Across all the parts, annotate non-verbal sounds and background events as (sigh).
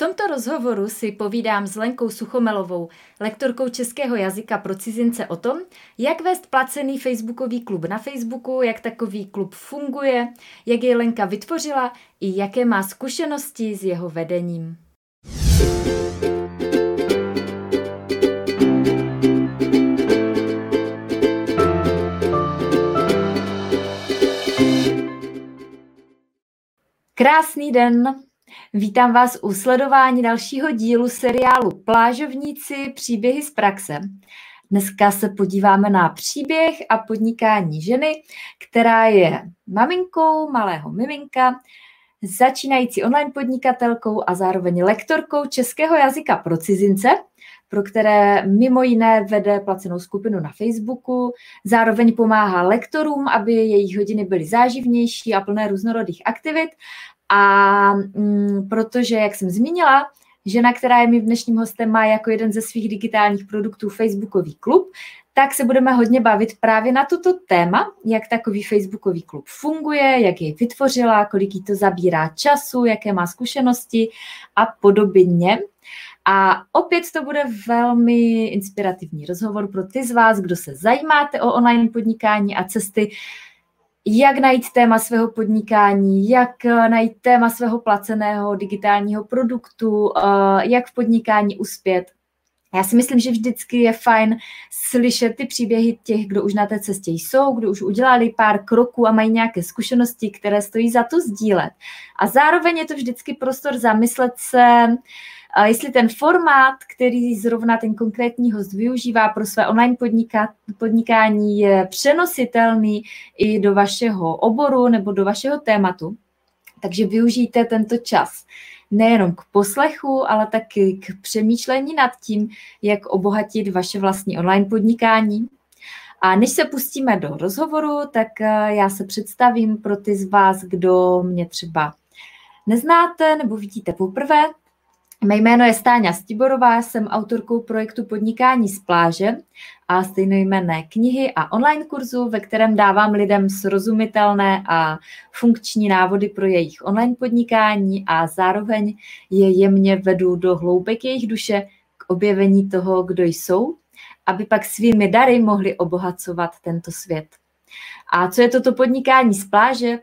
tomto rozhovoru si povídám s Lenkou Suchomelovou, lektorkou českého jazyka pro cizince o tom, jak vést placený facebookový klub na Facebooku, jak takový klub funguje, jak jej Lenka vytvořila i jaké má zkušenosti s jeho vedením. Krásný den! Vítám vás u sledování dalšího dílu seriálu Plážovníci příběhy z praxe. Dneska se podíváme na příběh a podnikání ženy, která je maminkou malého miminka, začínající online podnikatelkou a zároveň lektorkou českého jazyka pro cizince, pro které mimo jiné vede placenou skupinu na Facebooku, zároveň pomáhá lektorům, aby jejich hodiny byly záživnější a plné různorodých aktivit a mm, protože, jak jsem zmínila, žena, která je mi v dnešním hostem, má jako jeden ze svých digitálních produktů Facebookový klub, tak se budeme hodně bavit právě na toto téma, jak takový Facebookový klub funguje, jak jej vytvořila, kolik jí to zabírá času, jaké má zkušenosti a podobně. A opět to bude velmi inspirativní rozhovor pro ty z vás, kdo se zajímáte o online podnikání a cesty, jak najít téma svého podnikání, jak eh, najít téma svého placeného digitálního produktu, eh, jak v podnikání uspět. Já si myslím, že vždycky je fajn slyšet ty příběhy těch, kdo už na té cestě jsou, kdo už udělali pár kroků a mají nějaké zkušenosti, které stojí za to sdílet. A zároveň je to vždycky prostor zamyslet se, uh, jestli ten formát, který zrovna ten konkrétní host využívá pro své online podniká, podnikání, je přenositelný i do vašeho oboru nebo do vašeho tématu. Takže využijte tento čas nejenom k poslechu, ale taky k přemýšlení nad tím, jak obohatit vaše vlastní online podnikání. A než se pustíme do rozhovoru, tak eh, já se představím pro ty z vás, kdo mě třeba neznáte nebo vidíte poprvé, Mé jméno je Stáňa Stiborová, jsem autorkou projektu Podnikání z pláže a stejnojmenné knihy a online kurzu, ve kterém dávám lidem srozumitelné a funkční návody pro jejich online podnikání a zároveň je jemně vedu do hloubek jejich duše k objevení toho, kdo jsou, aby pak svými dary mohli obohacovat tento svět. A co je toto podnikání z pláže?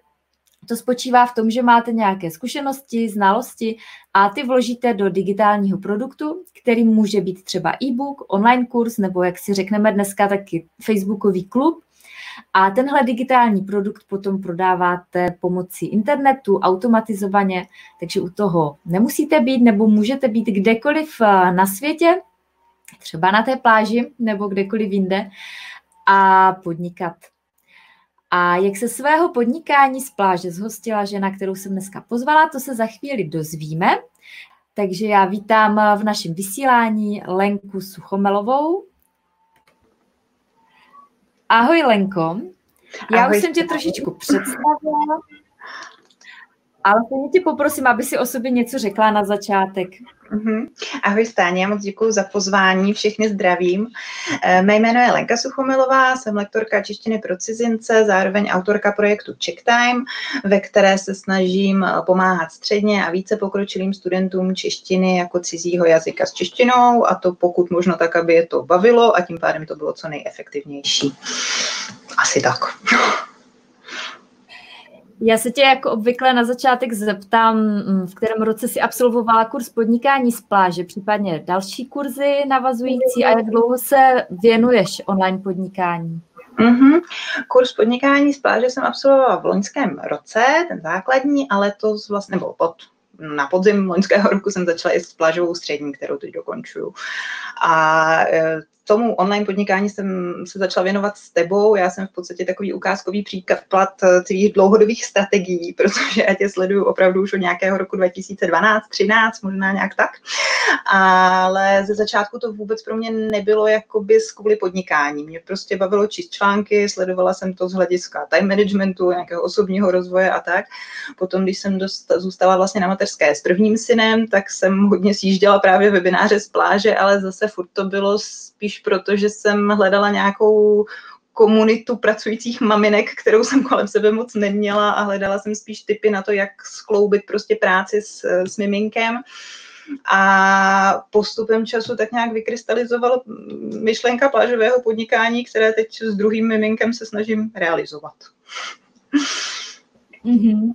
To spočívá v tom, že máte nějaké zkušenosti, znalosti a ty vložíte do digitálního produktu, který může být třeba e-book, online kurz nebo jak si řekneme dneska taky Facebookový klub. A tenhle digitální produkt potom prodáváte pomocí internetu automatizovaně, takže u toho nemusíte být nebo můžete být kdekoliv eh, na světě, třeba na té pláži nebo kdekoliv jinde a podnikat a jak se svého podnikání z pláže zhostila žena, kterou jsem dneska pozvala, to se za chvíli dozvíme. Takže já vítám v našem vysílání Lenku Suchomelovou. Ahoj Lenko. Já Ahoj. už jsem tě trošičku představila, ale tě poprosím, aby si o sobě něco řekla na začátek. Uh-huh. Ahoj Stáně, moc děkuji za pozvání, všechny zdravím. E, mé jméno je Lenka Suchomilová, jsem lektorka češtiny pro cizince, zároveň autorka projektu Checktime, ve které se snažím eh, pomáhat středně a více pokročilým studentům češtiny jako cizího jazyka s češtinou a to pokud možno tak, aby je to bavilo a tím pádem to bylo co nejefektivnější. Asi tak. Já se tě jako obvykle na začátek zeptám, mm, v kterém roce si absolvovala kurz podnikání z pláže, případně další kurzy navazující a jak dlouho se věnuješ online podnikání? Mm-hmm. Kurs podnikání z pláže jsem absolvovala v loňském roce, ten základní, ale to vlastně, nebo pod na podzim loňského roku jsem začala i s plážovou střední, kterou teď dokončuju. A e, tomu online podnikání jsem se začala věnovat s tebou. Já jsem v podstatě takový ukázkový příklad tvých dlouhodobých strategií, (laughs) protože já tě sleduju opravdu už od nějakého roku 2012, 13, možná nějak tak. Ale ze začátku to vůbec pro mě nebylo jakoby z kvůli podnikání. Mě prostě bavilo číst články, sledovala jsem to z hlediska time managementu, nějakého osobního rozvoje a tak. Potom, když jsem dost, zůstala vlastně na mateřské s prvním synem, tak jsem hodně sjížděla právě webináře z pláže, ale zase furt to bylo spíš protože jsem hledala nějakou komunitu pracujících maminek, kterou jsem kolem sebe moc neměla a hledala jsem spíš typy na to, jak skloubit prostě práci s, s miminkem. A postupem času tak nějak vykrystalizovala myšlenka plážového podnikání, které teď s druhým miminkem se snažím realizovat. Mm-hmm.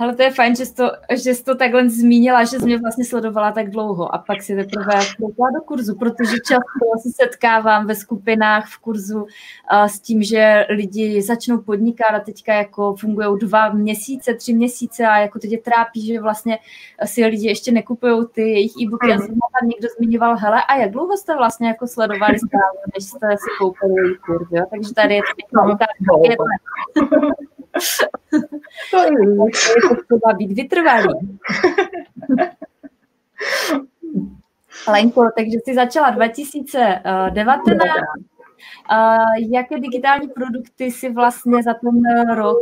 Ale to je fajn, že jsi, to, že jsi to takhle zmínila, že jsi mě vlastně sledovala tak dlouho a pak si teprve koukla do kurzu, protože často se setkávám ve skupinách v kurzu s tím, že lidi začnou podnikat a teďka jako fungují dva měsíce, tři měsíce a jako teď je trápí, že vlastně si lidi ještě nekupují ty jejich e-booky. A jsem tam někdo zmiňoval, hele, a jak dlouho jste vlastně jako sledovali stále, než jste si koupili kurz, jo? Takže tady je to no, to je (laughs) potřeba být vytrvalý. Lenko, takže jsi začala 2019. Jaké digitální produkty si vlastně za ten rok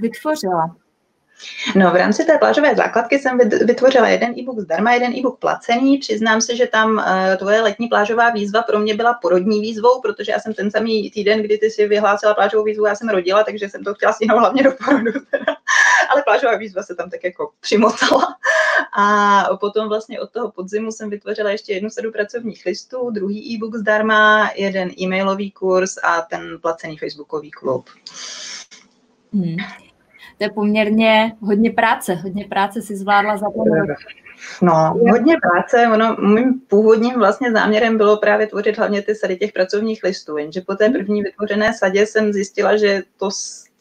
vytvořila? No, v rámci té plážové základky jsem vytvořila jeden e-book zdarma, jeden e-book placený. Přiznám se, že tam uh, tvoje letní plážová výzva pro mě byla porodní výzvou, protože já jsem ten samý týden, kdy ty si vyhlásila plážovou výzvu, já jsem rodila, takže jsem to chtěla stihnout hlavně do porodu. (laughs) Ale plážová výzva se tam tak jako přimotala. A potom vlastně od toho podzimu jsem vytvořila ještě jednu sadu pracovních listů, druhý e-book zdarma, jeden e-mailový kurz a ten placený facebookový klub. Hmm to je poměrně hodně práce, hodně práce si zvládla za rok. No, hodně práce. Ono, mým původním vlastně záměrem bylo právě tvořit hlavně ty sady těch pracovních listů, jenže po té první vytvořené sadě jsem zjistila, že to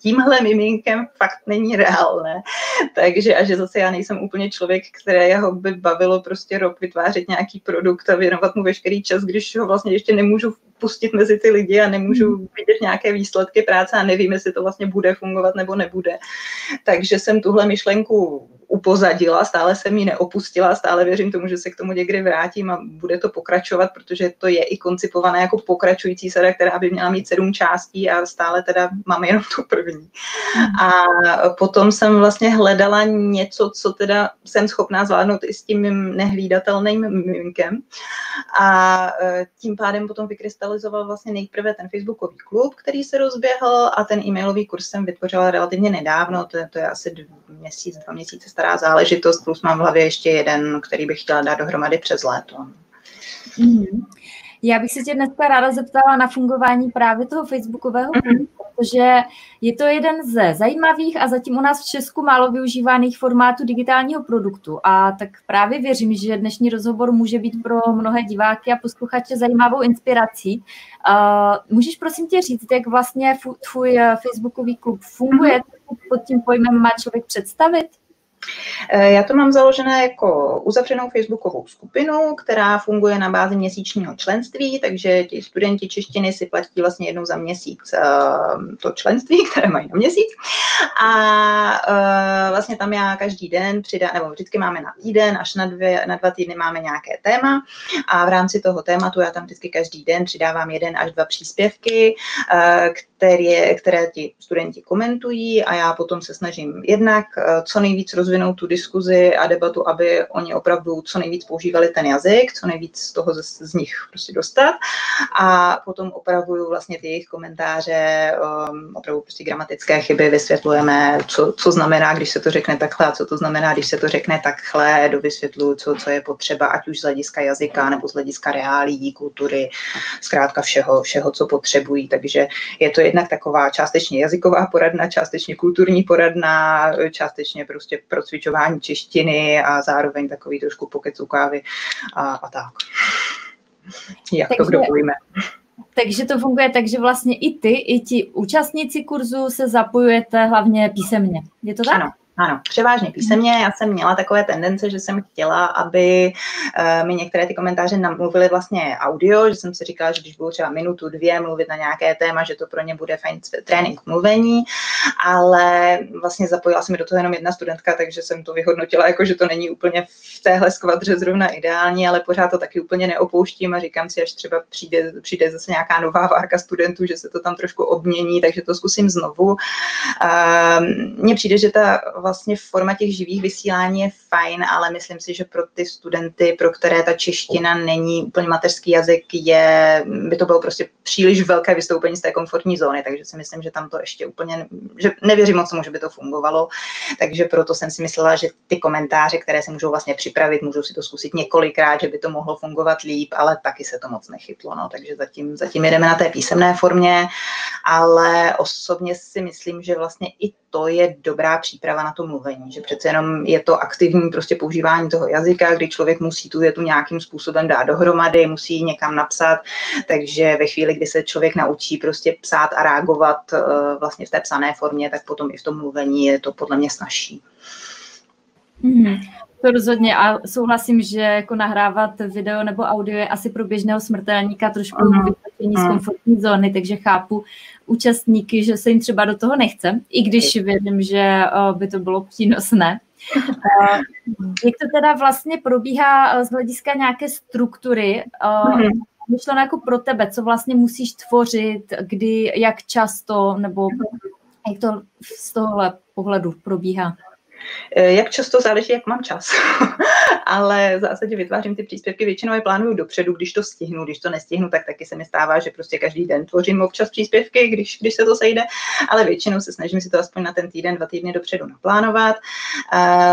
tímhle miminkem fakt není reálné. (laughs) Takže a že zase já nejsem úplně člověk, kterého by bavilo prostě rok vytvářet nějaký produkt a věnovat mu veškerý čas, když ho vlastně ještě nemůžu pustit mezi ty lidi a nemůžu hmm. vidět nějaké výsledky práce a nevím, jestli to vlastně bude fungovat nebo nebude. Takže jsem tuhle myšlenku upozadila, stále jsem ji neopustila, stále věřím tomu, že se k tomu někdy vrátím a bude to pokračovat, protože to je i koncipované jako pokračující sada, která by měla mít sedm částí a stále teda mám jenom tu první. A potom jsem vlastně hledala něco, co teda jsem schopná zvládnout i s tím mým nehlídatelným miminkem. A e, tím pádem potom vykrystalizoval vlastně nejprve ten facebookový klub, který se rozběhl a ten e-mailový kurz jsem vytvořila relativně nedávno, to je, to je asi měsíc, dva měsíce stará záležitost, plus mám v hlavě ještě jeden, který bych chtěla dát dohromady přes léto. Mm-hmm. Já bych se tě dneska ráda zeptala na fungování právě toho facebookového mm-hmm. protože je to jeden ze zajímavých a zatím u nás v Česku málo využívaných formátů digitálního produktu. A tak právě věřím, že dnešní rozhovor může být pro mnohé diváky a posluchače zajímavou inspirací. Uh, můžeš prosím tě říct, jak vlastně tvůj eh, facebookový klub funguje, mm-hmm. pod tím pojmem má člověk představit? Eh, já to mám založené jako uzavřenou facebookovou skupinu, která funguje na bázi měsíčního členství, takže ti studenti češtiny si platí vlastně jednou za měsíc eh, to členství, (laughs) které mají na měsíc. A eh, vlastně tam já každý den přidám, nebo vždycky máme na týden, až na, dvě, na dva týdny máme nějaké téma a v rámci toho tématu já tam vždycky každý den přidávám jeden až dva příspěvky, které, které ti studenti komentují a já potom se snažím jednak co nejvíc rozvinout tu diskuzi a debatu, aby oni opravdu co nejvíc používali ten jazyk, co nejvíc z toho z, z nich prostě dostat. A potom opravuju vlastně ty jejich komentáře, um, opravdu prostě gramatické chyby, vysvětlujeme, co, co znamená, když se to řekne takhle a co to znamená, když se to řekne takhle, dovysvětluju, co, co je potřeba, ať už z hlediska jazyka nebo z hlediska reálí, kultury, zkrátka všeho, všeho, co potřebují. Takže je to jednak taková částečně jazyková poradna, částečně kulturní poradna, částečně prostě pro procvičování češtiny a zároveň takový trošku pokecu kávy a, a tak. Jak takže, to kdo pojme. Takže to funguje tak, že vlastně i ty, i ti účastníci kurzu se zapojujete hlavně písemně. Je to tak? Ano, ano, převážně písemně. Já jsem měla takové tendence, že jsem chtěla, aby uh, mi některé ty komentáře namluvily vlastně audio, že jsem si říkala, že když budu třeba minutu, dvě mluvit na nějaké téma, že to pro ně bude fajn trénink mluvení, ale vlastně zapojila se mi do toho jenom jedna studentka, takže jsem to vyhodnotila jako, že to není úplně v téhle skvadře zrovna ideální, ale pořád to taky úplně neopouštím a říkám si, až třeba přijde, přijde zase nějaká nová várka studentů, že se to tam trošku obmění, takže to zkusím znovu. Uh, Mně přijde, že ta vlastně forma těch živých vysílání je fajn, ale myslím si, že pro ty studenty, pro které ta čeština není úplně mateřský jazyk, je, by to bylo prostě příliš velké vystoupení z té komfortní zóny, takže si myslím, že tam to ještě úplně, že nevěřím moc tomu, že by to fungovalo, takže proto jsem si myslela, že ty komentáře, které se můžou vlastně připravit, můžou si to zkusit několikrát, že by to mohlo fungovat líp, ale taky se to moc nechytlo, no, takže zatím, zatím jedeme na té písemné formě, ale osobně si myslím, že vlastně i to je dobrá příprava na to mluvení, že přece jenom je to aktivní prostě používání toho jazyka, kdy člověk musí tu větu nějakým způsobem dát dohromady, musí ji někam napsat, takže ve chvíli, kdy se člověk naučí prostě psát a reagovat uh, vlastně v té psané formě, tak potom i v tom mluvení je to podle mě snažší. Mm-hmm. To rozhodně a souhlasím, že jako nahrávat video nebo audio je asi pro běžného smrtelníka trošku uh-huh. vytlačení z komfortní zóny, takže chápu účastníky, že se jim třeba do toho nechce, i když věřím, že by to bylo přínosné. (laughs) Jak to teda vlastně probíhá z hlediska nějaké struktury? Uh-huh. Myšleno jako pro tebe, co vlastně musíš tvořit, kdy, jak často, nebo jak to z tohohle pohledu probíhá? Eh, jak často záleží, jak mám čas. (laughs) Ale v zásadě vytvářím ty příspěvky, většinou je plánuju dopředu, když to stihnu. Když to nestihnu, tak taky se mi stává, že prostě každý den tvořím občas příspěvky, když, když se to sejde, ale většinou se snažím si to aspoň na ten týden, dva týdny dopředu naplánovat.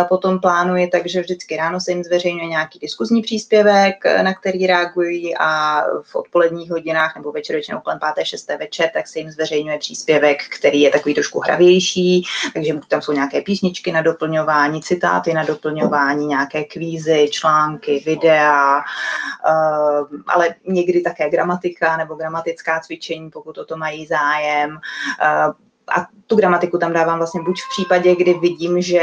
Potom plánuji takže vždycky ráno se jim zveřejňuje nějaký diskuzní příspěvek, na který reagují a v odpoledních hodinách nebo večer, většinou kolem páté, šesté večer, tak se jim zveřejňuje příspěvek, který je takový trošku hravější, takže tam jsou nějaké písničky na doplňování, citáty na doplňování, nějaké kvízy, články, videa, eh, ale někdy také gramatika nebo gramatická cvičení, pokud o to mají zájem. A tu gramatiku tam dávám vlastně buď v případě, kdy vidím, že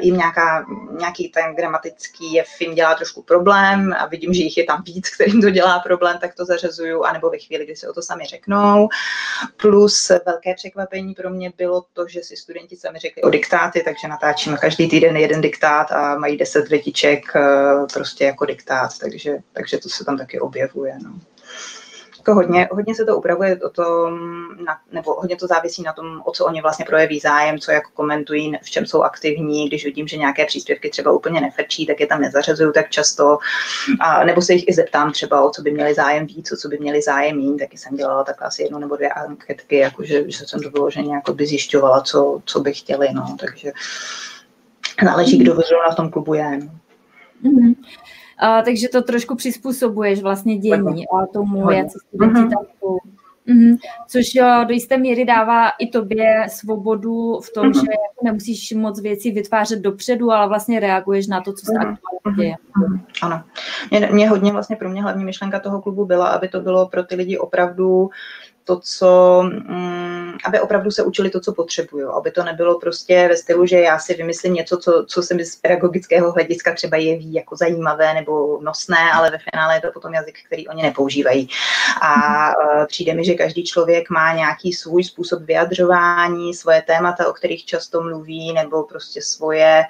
jim nějaká, nějaký ten gramatický jev dělá trošku problém a vidím, že jich je tam víc, kterým to dělá problém, tak to zařazuju, anebo ve chvíli, kdy si o to sami řeknou. Plus velké překvapení pro mě bylo to, že si studenti sami řekli o diktáty, takže natáčíme každý týden jeden diktát a mají deset větiček e, prostě jako diktát, takže, takže to se tam taky objevuje. No jako hodně, hodně se to upravuje o tom, na, nebo hodně to závisí na tom, o co oni vlastně projeví zájem, co jako komentují, v čem jsou aktivní. Když vidím, že nějaké příspěvky třeba úplně nefrčí, tak je tam nezařazuju tak často. A, nebo se jich i zeptám třeba, o co by měli zájem víc, o co by měli zájem jít. Taky jsem dělala takhle asi jednu nebo dvě anketky, jakože, že jsem to vyloženě jako by zjišťovala, co, co by chtěli. No. Takže záleží, kdo na v tom klubu je. Mm-hmm. A, takže to trošku přizpůsobuješ vlastně dění a tomu, jak se studenti mm-hmm. tam jsou. Mm-hmm. Což jo, do jisté míry dává i tobě svobodu v tom, mm-hmm. že jako nemusíš moc věcí vytvářet dopředu, ale vlastně reaguješ na to, co se mm-hmm. aktuálně děje. Mm-hmm. Ano. Mě, mě hodně vlastně pro mě hlavní myšlenka toho klubu byla, aby to bylo pro ty lidi opravdu to, co, um, aby opravdu se učili to, co potřebují, aby to nebylo prostě ve stylu, že já si vymyslím něco, co, co se mi z pedagogického hlediska třeba jeví jako zajímavé nebo nosné, ale ve finále je to potom jazyk, který oni nepoužívají. A uh, přijde mi, že každý člověk má nějaký svůj způsob vyjadřování, svoje témata, o kterých často mluví, nebo prostě svoje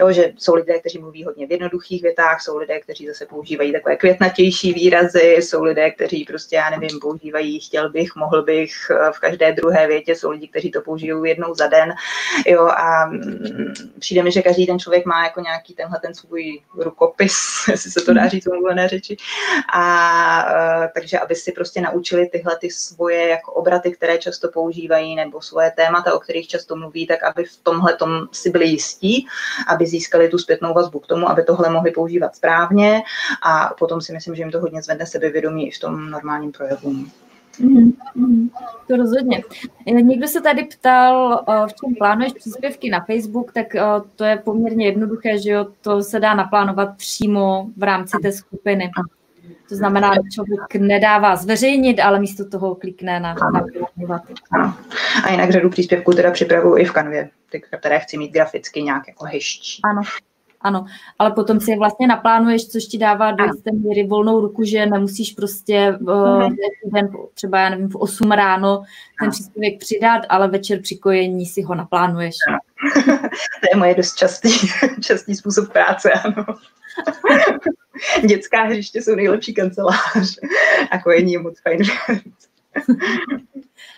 Jo, že jsou lidé, kteří mluví hodně v jednoduchých větách, jsou lidé, kteří zase používají takové květnatější výrazy, jsou lidé, kteří prostě, já nevím, používají chtěl bych, mohl bych eh, v každé druhé větě, jsou lidi, kteří to použijí jednou za den. Jo, a mm, přijde mi, že každý ten člověk má jako nějaký tenhle ten svůj rukopis, (laughs) jestli se to dá říct mluvené řeči. A eh, takže, aby si prostě naučili tyhle ty svoje jako obraty, které často používají, nebo svoje témata, o kterých často mluví, tak aby v tomhle tom si byli jistí aby získali tu zpětnou vazbu k tomu, aby tohle mohli používat správně a potom si myslím, že jim to hodně zvedne sebevědomí i v tom normálním projevu. Mm-hmm. To rozhodně. Někdo se tady ptal, v čem plánuješ příspěvky na Facebook, tak to je poměrně jednoduché, že jo, to se dá naplánovat přímo v rámci té skupiny. To znamená, že člověk nedává zveřejnit, ale místo toho klikne na naplánovat. A jinak řadu příspěvků teda připravuju i v kanvě, ty, které chci mít graficky nějak jako hezčí. Ano, ano, ale potom si je vlastně naplánuješ, což ti dává do jisté míry volnou ruku, že nemusíš prostě uh, den, třeba já nevím, v 8 ráno ten příspěvek přidat, ale večer při kojení si ho naplánuješ. (laughs) to je moje dost častý, (laughs) častý způsob práce, ano. (laughs) (laughs) Dětská hřiště jsou nejlepší kancelář (laughs) a kojení je moc fajn (laughs)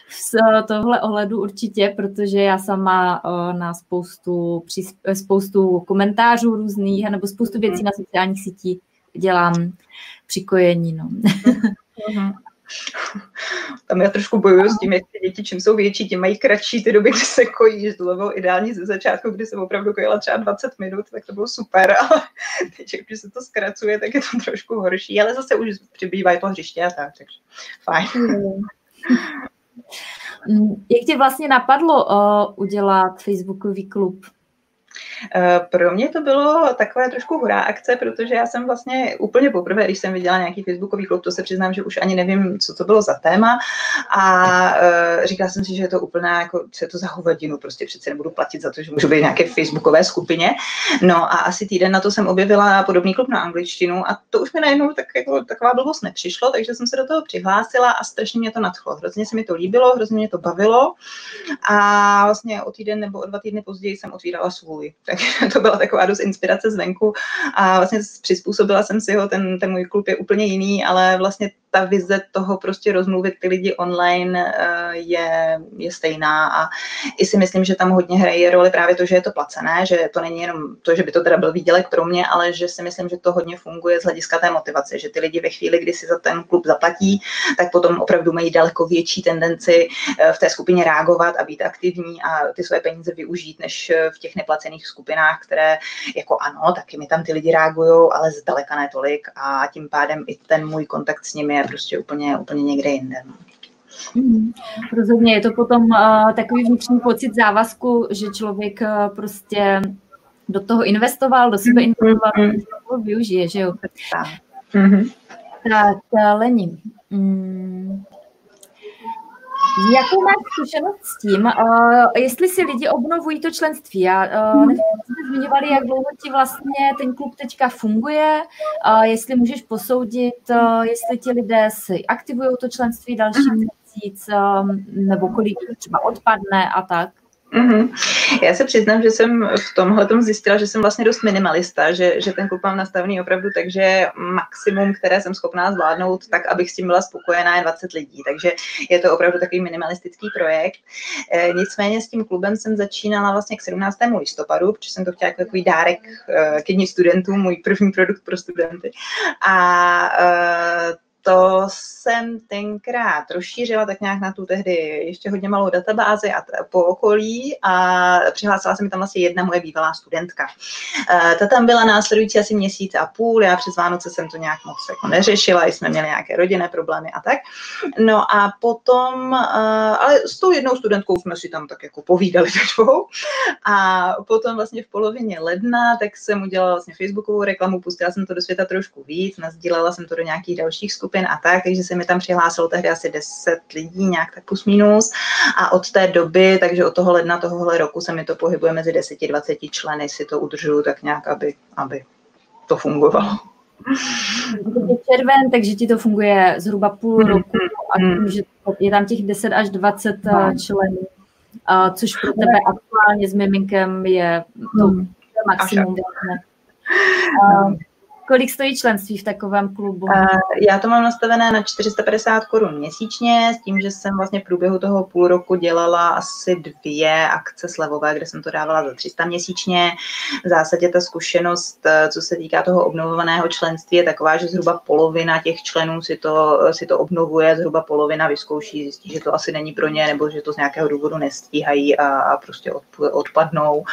v tohle ohledu určitě, protože já sama na spoustu, spoustu komentářů různých nebo spoustu věcí na sociálních sítích dělám přikojení. No. Mhm. Tam já trošku bojuju s tím, jak ty děti, čím jsou větší, tím mají kratší ty doby, kdy se kojí, to bylo ideální ze začátku, kdy jsem opravdu kojila třeba 20 minut, tak to bylo super, ale (laughs) teď, když se to zkracuje, tak je to trošku horší, ale zase už přibývají to hřiště a tak, takže fajn. Mm, jak tě vlastně napadlo uh, udělat Facebookový klub? Eh, pro mě to bylo takové trošku hurá akce, protože já jsem vlastně úplně poprvé, když jsem viděla nějaký facebookový klub, to se přiznám, že už ani nevím, co to bylo za téma a uh, říkala jsem si, že je to úplná, jako, je to za hovadinu, prostě přece nebudu platit za to, že můžu být v nějaké facebookové skupině. No a asi týden na to jsem objevila podobný klub na angličtinu a to už mi najednou tak, jako, taková blbost nepřišlo, takže jsem se do toho přihlásila a strašně mě to nadchlo. Hrozně se mi to líbilo, hrozně mě to bavilo a vlastně o týden nebo o dva týdny později jsem otvírala svůj takže (laughs) to byla taková dost inspirace zvenku a vlastně přizpůsobila jsem si ho, ten, ten můj klub je úplně jiný, ale vlastně ta vize toho prostě rozmluvit ty lidi online eh, je, je stejná a i si myslím, že tam hodně hraje roli právě to, že je to placené, že to není jenom to, že by to teda byl výdělek pro mě, ale že si myslím, že to hodně funguje z hlediska té motivace, že ty lidi ve chvíli, kdy si za ten klub zaplatí, tak potom opravdu mají daleko větší tendenci eh, v té skupině reagovat a být aktivní a ty své peníze využít, než eh, v těch neplacených skupinách, které jako ano, taky mi tam ty lidi reagují, ale zdaleka ne tolik a tím pádem i ten můj kontakt s nimi je prostě úplně, úplně někde jinde. No. Mm, rozhodně je to potom uh, takový vnitřní pocit závazku, že člověk uh, prostě do toho investoval, do sebe investoval, mm-hmm. to využije, že jo. Mm-hmm. Tak, uh, Leni, mm, Jakou máš zkušenost s tím, uh, jestli si lidi obnovují to členství? Já uh, jsme zmiňovali, jak dlouho ti vlastně ten klub teďka funguje, uh, jestli můžeš posoudit, uh, jestli ti lidé si aktivují to členství další mhm. měsíc, um, nebo kolik třeba odpadne a tak. Mm-hmm. Já se přiznám, že jsem v tomhle tom zjistila, že jsem vlastně dost minimalista, že, že ten klub mám nastavený opravdu tak, že maximum, které jsem schopná zvládnout, tak abych s tím byla spokojená, je 20 lidí. Takže je to opravdu takový minimalistický projekt. E, nicméně s tím klubem jsem začínala vlastně k 17. listopadu, protože jsem to chtěla jako takový dárek e, ke dní studentů, můj první produkt pro studenty. A e, to jsem tenkrát rozšířila tak nějak na tu tehdy ještě hodně malou databázi a po okolí a přihlásila se mi tam vlastně jedna moje bývalá studentka. Eh, ta tam byla následující asi měsíc a půl, já přes Vánoce jsem to nějak moc jako neřešila, jsme měli nějaké rodinné problémy a tak. No a potom, eh, ale s tou jednou studentkou jsme si tam tak jako povídali dvou. A potom vlastně v polovině ledna, tak jsem udělala vlastně Facebookovou reklamu, pustila jsem to do světa trošku víc, nazdílela jsem to do nějakých dalších skupin skupin a tak, takže se mi tam přihlásilo tehdy asi 10 lidí, nějak tak plus minus. A od té doby, takže od toho ledna tohohle roku se mi to pohybuje mezi 10-20 členy, si to udržuju tak nějak, aby, aby to fungovalo. Je červen, takže ti to funguje zhruba půl mm, roku a mm. že je tam těch 10 až 20 mm. členů, a což pro tebe aktuálně s miminkem je to mm. maximum. Kolik stojí členství v takovém klubu? Já to mám nastavené na 450 korun měsíčně, s tím, že jsem vlastně v průběhu toho půl roku dělala asi dvě akce slevové, kde jsem to dávala za 300 měsíčně. V zásadě ta zkušenost, eh, co se týká toho obnovovaného členství, je taková, že zhruba polovina těch členů si to, si to obnovuje, zhruba polovina vyzkouší, zjistí, že to asi není pro ně, nebo že to z nějakého důvodu nestíhají a, a prostě od, odpadnou.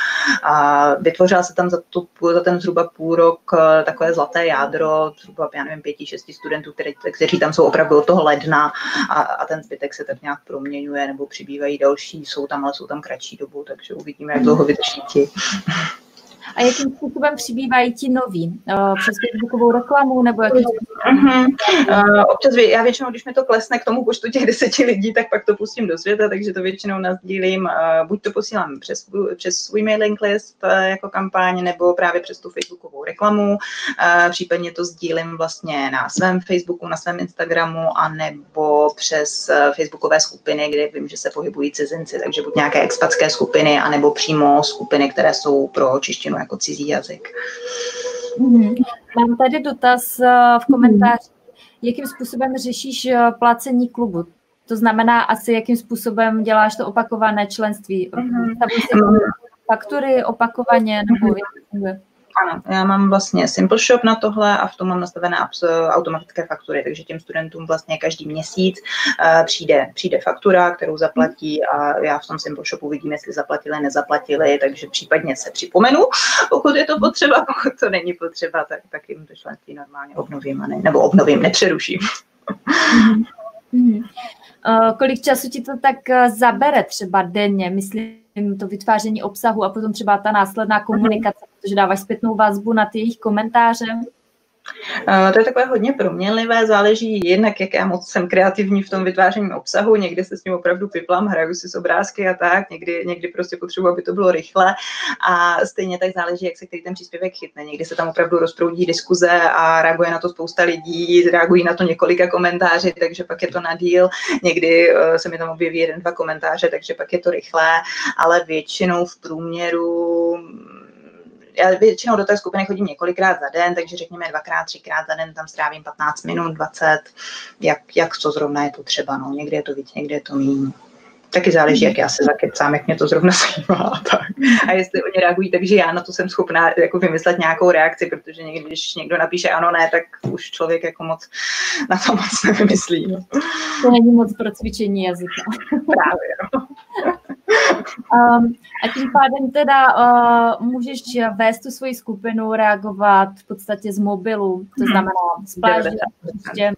A vytvořila se tam za, tu, za ten zhruba půl rok eh, takové zlaté zlaté jádro, třeba, já nevím, pěti, šesti studentů, které, kteří tam jsou opravdu od toho ledna a, a ten zbytek se tak nějak proměňuje nebo přibývají další, jsou tam, ale jsou tam kratší dobu, takže uvidíme, jak dlouho vydrží ti. A jakým způsobem přibývají ti noví? Uh, přes Facebookovou reklamu nebo jakým uh-huh. uh, Občas, já většinou, když mi to klesne k tomu počtu těch (laughs) deseti lidí, tak pak to pustím do světa, takže to většinou nazdílím. Uh, buď to posílám přes, přes svůj mailing list uh, jako kampaň, nebo právě přes tu Facebookovou reklamu. Uh, případně to sdílím vlastně na svém Facebooku, na svém Instagramu, a nebo přes Facebookové skupiny, kde vím, že se pohybují cizinci, takže buď nějaké expatské skupiny, anebo přímo skupiny, které jsou pro čištinu jako cizí jazyk. Mm-hmm. Mám tady dotaz uh, v komentáři. Jakým způsobem řešíš uh, placení klubu? To znamená asi, jakým způsobem děláš to opakované členství. Mm-hmm. faktury opakovaně, nebo mm-hmm. Ano, já mám vlastně Simple Shop na tohle a v tom mám nastavené automatické faktury, takže těm studentům vlastně každý měsíc uh, přijde, přijde faktura, kterou zaplatí a já v tom Simple Shopu vidím, jestli zaplatili, nezaplatili, takže případně se připomenu, pokud je to potřeba, (laughs) pokud to není potřeba, tak, tak jim to členství normálně obnovím, ne, nebo obnovím, nepřeruším. Mm-hmm. Uh, kolik času ti to tak eh, zabere třeba denně, myslím, to vytváření obsahu a potom třeba ta následná komunikace, protože dáváš zpětnou vazbu na ty jejich komentáře? Uh, to je takové hodně proměnlivé, záleží jednak, jak já moc jsem kreativní v tom vytváření obsahu, někdy se s ním opravdu piplám, hraju si s obrázky a tak, někdy, někdy prostě potřebuji, aby to bylo rychle a stejně tak záleží, jak se který ten příspěvek chytne. Někdy se tam opravdu rozproudí diskuze a reaguje na to spousta lidí, reagují na to několika komentáři, takže pak je to na díl. Někdy uh, se mi tam objeví jeden, dva komentáře, takže pak je to rychlé, ale většinou v průměru já většinou do té skupiny chodím několikrát za den, takže řekněme dvakrát, třikrát za den tam strávím 15 minut, 20, jak, jak co zrovna je potřeba. No. Někdy je to víc, někdy je to méně. Taky záleží, jak já se zakecám, jak mě to zrovna (laughs) zajímá. A, tak. a jestli oni reagují, takže já na to jsem schopná jako vymyslet nějakou reakci, protože někdy, když někdo napíše ano, ne, tak už člověk jako moc na to moc nevymyslí. No. To není moc pro cvičení jazyka. Právě, no. (laughs) Um, a tím pádem teda uh, můžeš vést tu svoji skupinu, reagovat v podstatě z mobilu, to mhm. znamená z pláže. 90%, prostě,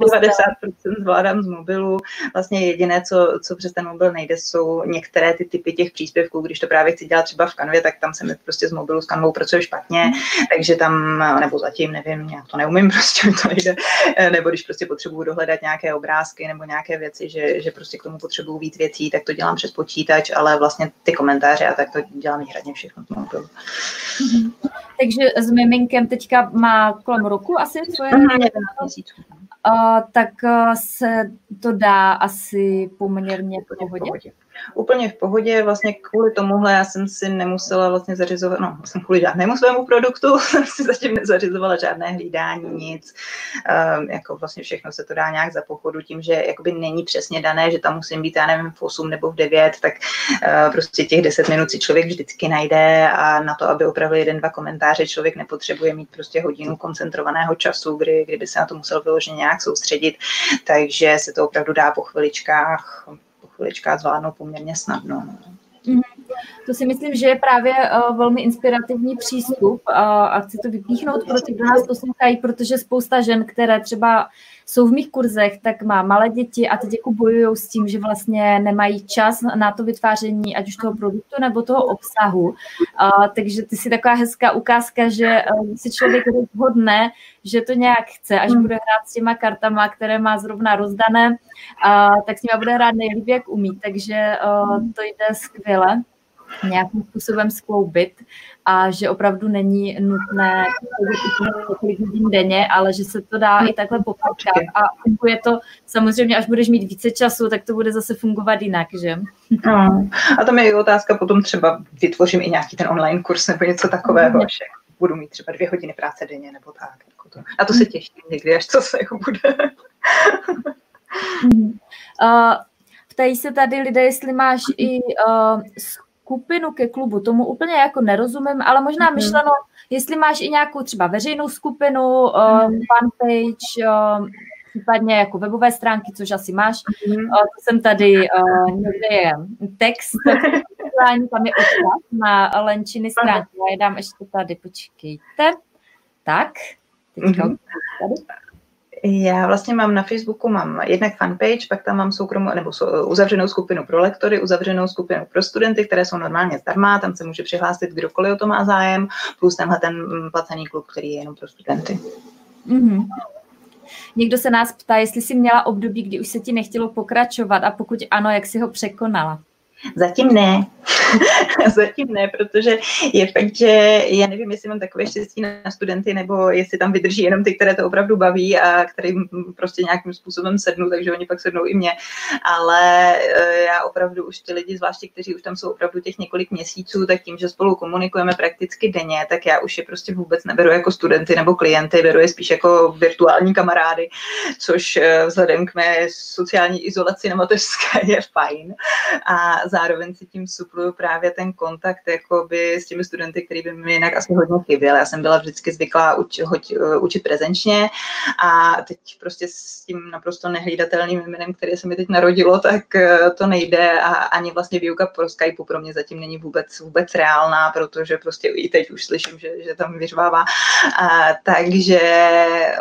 (laughs) 90% zvládám z mobilu. Vlastně jediné, co, co přes ten mobil nejde, jsou některé ty typy těch příspěvků. Když to právě chci dělat třeba v kanvě, tak tam se mi prostě z mobilu s kanvou pracuje špatně, mhm. takže tam, nebo zatím nevím, nějak to neumím, (laughs) prostě mi to nejde. Nebo když prostě potřebuju dohledat nějaké obrázky nebo nějaké věci, že, že prostě k tomu potřebuju víc věcí, tak to dělám přes počítač, ale vlastně ty komentáře a tak to dělám výhradně všechno v mobilu. Mm-hmm. Takže s miminkem teďka má kolem roku asi tvoje? Mm-hmm, měsíců. Tak se to dá asi poměrně v pohodě. Úplně v pohodě. Vlastně kvůli tomuhle já jsem si nemusela vlastně zařizovat, no, jsem kvůli žádnému svému produktu, (laughs) jsem si zatím nezařizovala žádné hlídání, nic. Um, jako vlastně všechno se to dá nějak za pochodu tím, že jakoby není přesně dané, že tam musím být, já nevím, v 8 nebo v 9, tak uh, prostě těch 10 minut si člověk vždycky najde a na to, aby opravdu jeden, dva komentáře člověk nepotřebuje mít prostě hodinu koncentrovaného času, kdy, kdyby se na to musel vyloženě nějak soustředit, takže se to opravdu dá po chviličkách chviličkách zvládnou poměrně snadno. No. Mhm. To si myslím, že je právě uh, velmi inspirativní přístup uh, a chci to vypíchnout pro ty, kdo nás poslouchají, protože spousta žen, které třeba jsou v mých kurzech, tak má malé děti a teď jako bojují s tím, že vlastně nemají čas na to vytváření ať už toho produktu nebo toho obsahu. Uh, takže ty si taková hezká ukázka, že uh, si člověk rozhodne, že to nějak chce, až hmm. bude hrát s těma kartama, které má zrovna rozdané, uh, tak s nimi bude hrát nejlíp, jak umí. Takže uh, to jde skvěle nějakým způsobem skloubit a že opravdu není nutné několik hodin denně, ale že se to dá i takhle popatkat a funguje to samozřejmě, až budeš mít více času, tak to bude zase fungovat jinak, že? No. A tam je i otázka, potom třeba vytvořím i nějaký ten online kurz nebo něco takového, mm. že budu mít třeba dvě hodiny práce denně nebo tak. Jako to. A to se těším někdy, až to se jako bude. uh, ptají se tady lidé, jestli máš i uh, skupinu ke klubu, tomu úplně jako nerozumím, ale možná mm-hmm. myšleno, jestli máš i nějakou třeba veřejnou skupinu, um, fanpage, um, případně jako webové stránky, což asi máš. Mm-hmm. Uh, to jsem tady, uh, někde je text, tam je odkaz na Lenčiny stránky. Já je dám ještě tady, počkejte. Tak, teďka mm-hmm. tady. Já vlastně mám na Facebooku mám jednak fanpage, pak tam mám soukromou nebo uzavřenou skupinu pro lektory, uzavřenou skupinu pro studenty, které jsou normálně zdarma, tam se může přihlásit kdokoliv o to má zájem, plus tenhle ten placený klub, který je jenom pro studenty. Mm-hmm. Někdo se nás ptá, jestli jsi měla období, kdy už se ti nechtělo pokračovat a pokud ano, jak jsi ho překonala? Zatím ne. (laughs) Zatím ne, protože je fakt, že já nevím, jestli mám takové štěstí na studenty, nebo jestli tam vydrží jenom ty, které to opravdu baví a kterým prostě nějakým způsobem sednu, takže oni pak sednou i mě. Ale eh, já opravdu už ty lidi, zvláště kteří už tam jsou opravdu těch několik měsíců, tak tím, že spolu komunikujeme prakticky denně, tak já už je prostě vůbec neberu jako studenty nebo klienty, beru je spíš jako virtuální kamarády, což eh, vzhledem k mé sociální izolaci na mateřské (laughs) je fajn. A zároveň si tím supluju právě ten kontakt jakoby s těmi studenty, který by mi jinak asi hodně chyběl. Já jsem byla vždycky zvyklá uč, hoď, učit prezenčně a teď prostě s tím naprosto nehlídatelným jménem, které se mi teď narodilo, tak eh, to nejde a ani vlastně výuka pro Skypeu pro mě zatím není vůbec, vůbec reálná, protože prostě i teď už slyším, že, že tam vyřvává. A, takže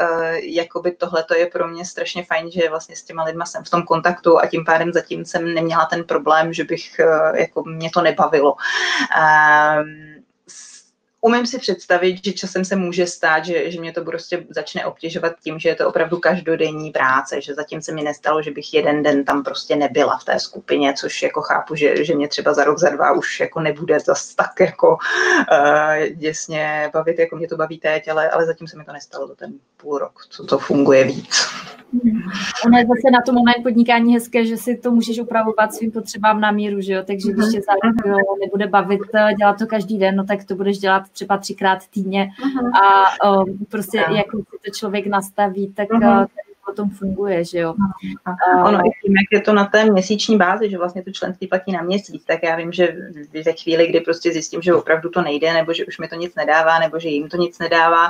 uh, jakoby tohle to je pro mě strašně fajn, že vlastně s těma lidma jsem v tom kontaktu a tím pádem zatím jsem neměla ten problém, že bych uh, jako mě to nebavilo. Um, umím si představit, že časem se může stát, že, že mě to prostě začne obtěžovat tím, že je to opravdu každodenní práce, že zatím se mi nestalo, že bych jeden den tam prostě nebyla v té skupině, což jako chápu, že, že mě třeba za rok, za dva už jako nebude zas tak jako uh, děsně bavit, jako mě to baví teď, ale, ale zatím se mi to nestalo za ten půl rok, co to funguje víc. Ono je zase na tom moment podnikání hezké, že si to můžeš upravovat svým potřebám na míru, že jo? Takže když tě za nebude bavit eh, dělat to každý den, no tak to budeš dělat třeba třikrát týdně. A um, prostě jak si to člověk nastaví, tak uh, potom funguje, že jo. Ono i tím, jak je to na té měsíční bázi, že vlastně to členství platí na měsíc, tak já vím, že ve chvíli, kdy prostě zjistím, že opravdu to nejde, nebo že už mi to nic nedává, nebo že jim to nic nedává,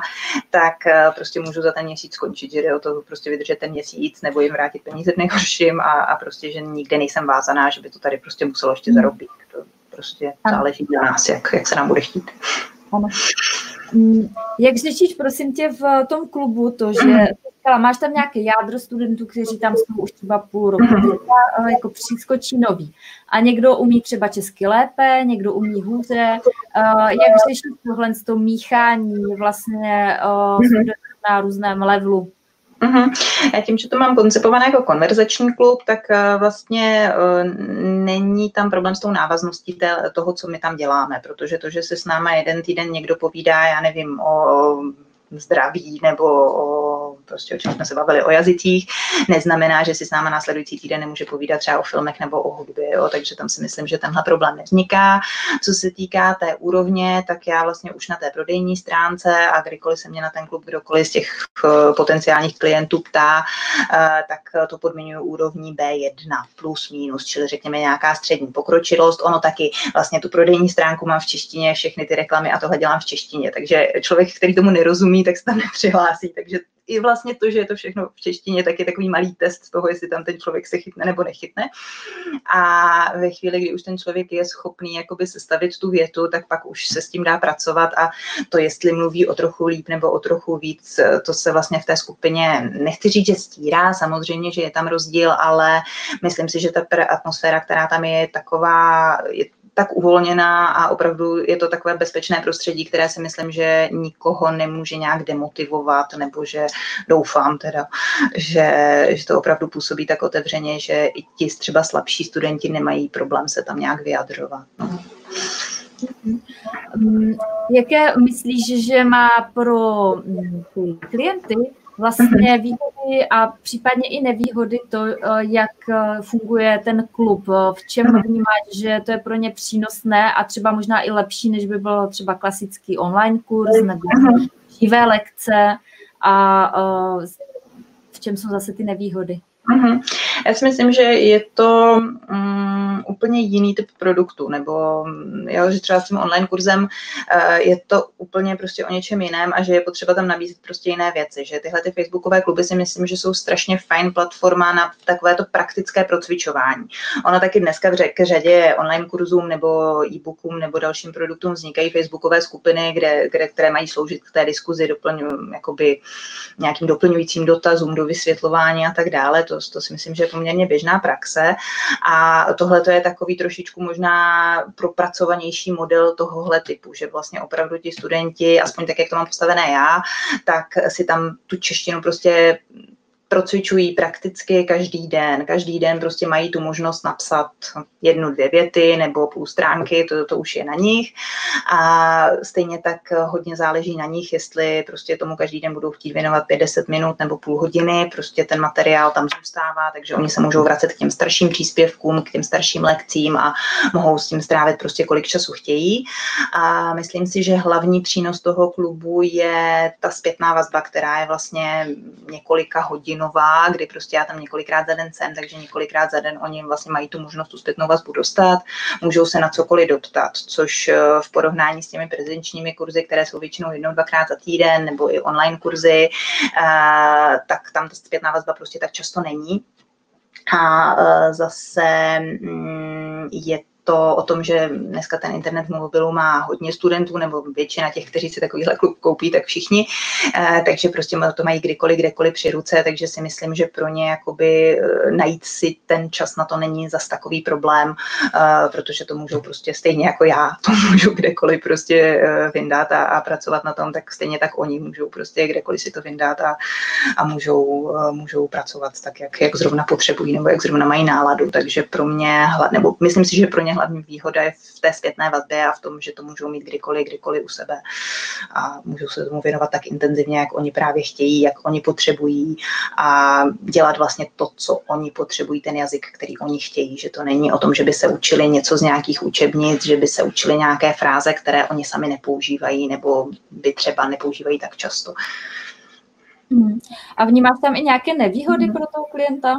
tak eh, prostě můžu za ten měsíc skončit, že jde o to prostě vydržet ten měsíc, nebo jim vrátit peníze v nejhorším a, a prostě, že nikde nejsem vázaná, že by to tady prostě muselo ještě zarobit. To prostě záleží na nás, jak, jak se nám bude chtít. Ano. Mm, jak řešíš, prosím tě, v tom klubu to, že říkala, máš tam nějaké jádro studentů, kteří tam jsou už třeba půl roku, mm-hmm. jako přiskočí nový. A někdo umí třeba česky lépe, někdo umí hůře. Uh, jak řešíš tohle z toho míchání vlastně uh, mm-hmm. na různém levelu? Uh-huh. Já tím, že to mám koncipované jako konverzační klub, tak uh, vlastně uh, není tam problém s tou návazností toho, co my tam děláme, protože to, že se s náma jeden týden někdo povídá, já nevím, o zdraví nebo o, prostě o čem jsme se bavili, o jazycích, neznamená, že si s náma následující týden nemůže povídat třeba o filmech nebo o hudbě, jo? takže tam si myslím, že tenhle problém nevzniká. Co se týká té úrovně, tak já vlastně už na té prodejní stránce a kdykoliv se mě na ten klub kdokoliv z těch uh, potenciálních klientů ptá, uh, tak to podmiňuji úrovní B1 plus minus, čili řekněme nějaká střední pokročilost. Ono taky vlastně tu prodejní stránku mám v češtině, všechny ty reklamy a tohle dělám v češtině, takže člověk, který tomu nerozumí, tak se tam (laughs) nepřihlásí. Takže i vlastně to, že je to všechno v češtině, tak je takový malý test toho, jestli tam ten člověk se chytne nebo nechytne. A ve chvíli, kdy už ten člověk je schopný jakoby sestavit tu větu, tak pak už se s tím dá pracovat a to, jestli mluví o trochu líp nebo o trochu víc, to se vlastně v té skupině, nechci říct, že stírá, samozřejmě, že je tam rozdíl, ale myslím si, že ta atmosféra, která tam je, je taková, je tak uvolněná a opravdu je to takové bezpečné prostředí, které si myslím, že nikoho nemůže nějak demotivovat, nebo že doufám teda, že, že to opravdu působí tak otevřeně, že i ti třeba slabší studenti nemají problém se tam nějak vyjadřovat. No. Jaké myslíš, že má pro mm, klienty vlastně mhm. výhody a případně i nevýhody to, eh, jak eh, funguje ten klub, v čem mhm. vnímáš, že to je pro ně přínosné a třeba možná i lepší, než by byl třeba klasický online kurz mhm. nebo živé lekce a eh, v čem jsou zase ty nevýhody? Uh-huh. Já si myslím, že je to um, úplně jiný typ produktu, nebo jo, že třeba s tím online kurzem uh, je to úplně prostě o něčem jiném a že je potřeba tam nabízet prostě jiné věci, že tyhle ty facebookové kluby si myslím, že jsou strašně fajn platforma na takovéto praktické procvičování. Ono taky dneska v řadě online kurzům nebo e-bookům nebo dalším produktům vznikají facebookové skupiny, kde, kde, které mají sloužit k té diskuzi, doplňu, jakoby nějakým doplňujícím dotazům do vysvětlování a tak dále to, to si myslím, že je poměrně běžná praxe. A tohle to je takový trošičku možná propracovanější model tohohle typu, že vlastně opravdu ti studenti, aspoň tak, jak to mám postavené já, tak si tam tu češtinu prostě procvičují prakticky každý den. Každý den prostě mají tu možnost napsat jednu, dvě věty nebo půl stránky, to, to už je na nich. A stejně tak hodně záleží na nich, jestli prostě tomu každý den budou chtít věnovat 50 minut nebo půl hodiny, prostě ten materiál tam zůstává, takže oni se můžou vracet k těm starším příspěvkům, k těm starším lekcím a mohou s tím strávit prostě kolik času chtějí. A myslím si, že hlavní přínos toho klubu je ta zpětná vazba, která je vlastně několika hodinová, kdy prostě já tam několikrát za den jsem, takže několikrát za den oni vlastně mají tu možnost tu zpětnou vazbu dostat, můžou se na cokoliv doptat, což eh, v porovnání s těmi prezenčními kurzy, které jsou většinou jednou, dvakrát za týden, nebo i online kurzy, eh, tak tam ta zpětná vazba prostě tak často není. A eh, zase mm, je to o tom, že dneska ten internet v mobilu má hodně studentů, nebo většina těch, kteří si takovýhle klub koupí, tak všichni, eh, takže prostě to mají kdykoliv, kdekoliv při ruce, takže si myslím, že pro ně jakoby eh, najít si ten čas na to není zas takový problém, eh, protože to můžou prostě stejně jako já, (laughs) to můžu kdekoliv prostě vyndat a, a pracovat na tom, tak stejně tak oni můžou prostě kdekoliv si to vyndat a, a můžou, můžou pracovat tak, jak, jak zrovna potřebují nebo jak zrovna mají náladu, takže pro mě, nebo myslím si, že pro ně hlavní výhoda je v té zpětné vazbě a v tom, že to můžou mít kdykoliv, kdykoliv u sebe a můžou se tomu věnovat tak intenzivně, jak oni právě chtějí, jak oni potřebují a dělat vlastně to, co oni potřebují, ten jazyk, který oni chtějí, že to není o tom, že by se učili něco z nějakých učebnic, že by se učili nějaké fráze, které oni sami nepoužívají nebo by třeba nepoužívají tak často. Hmm. A vnímáš tam i nějaké nevýhody pro toho klienta?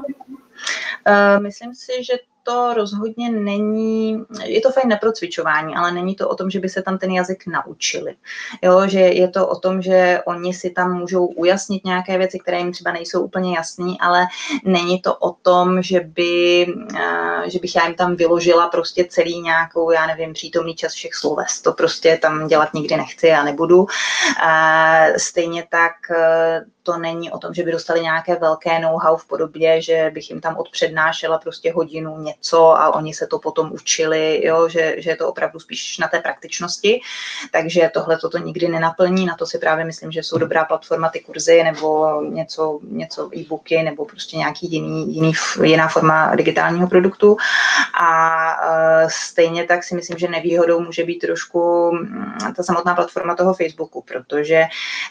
Uh, myslím si, že to rozhodně není, je to fajn na procvičování, ale není to o tom, že by se tam ten jazyk naučili. Jo, že je to o tom, že oni si tam můžou ujasnit nějaké věci, které jim třeba nejsou úplně jasné, ale není to o tom, že, by, eh, že bych já jim tam vyložila prostě celý nějakou, já nevím, přítomný čas všech sloves. To prostě tam dělat nikdy nechci a nebudu. Stejně tak eh, to není o tom, že by dostali nějaké velké know-how v podobě, že bych jim tam odpřednášela prostě hodinu něco a oni se to potom učili, jo, že, že je to opravdu spíš na té praktičnosti. Takže tohle toto nikdy nenaplní, na to si právě myslím, že jsou dobrá platforma ty kurzy nebo něco, něco e-booky nebo prostě nějaký jiný, jiný, jiná forma digitálního produktu. A uh, stejně tak si myslím, že nevýhodou může být trošku mm, ta samotná platforma toho Facebooku, protože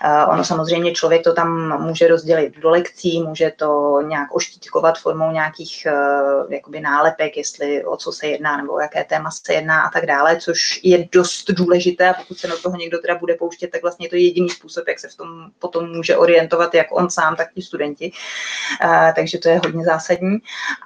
uh, ono samozřejmě člověk to tam může rozdělit do lekcí, může to nějak oštítkovat formou nějakých uh, jakoby nálepek, jestli o co se jedná nebo o jaké téma se jedná a tak dále, což je dost důležité a pokud se na toho někdo teda bude pouštět, tak vlastně je to jediný způsob, jak se v tom potom může orientovat, jak on sám, tak ti studenti. Uh, takže to je hodně zásadní.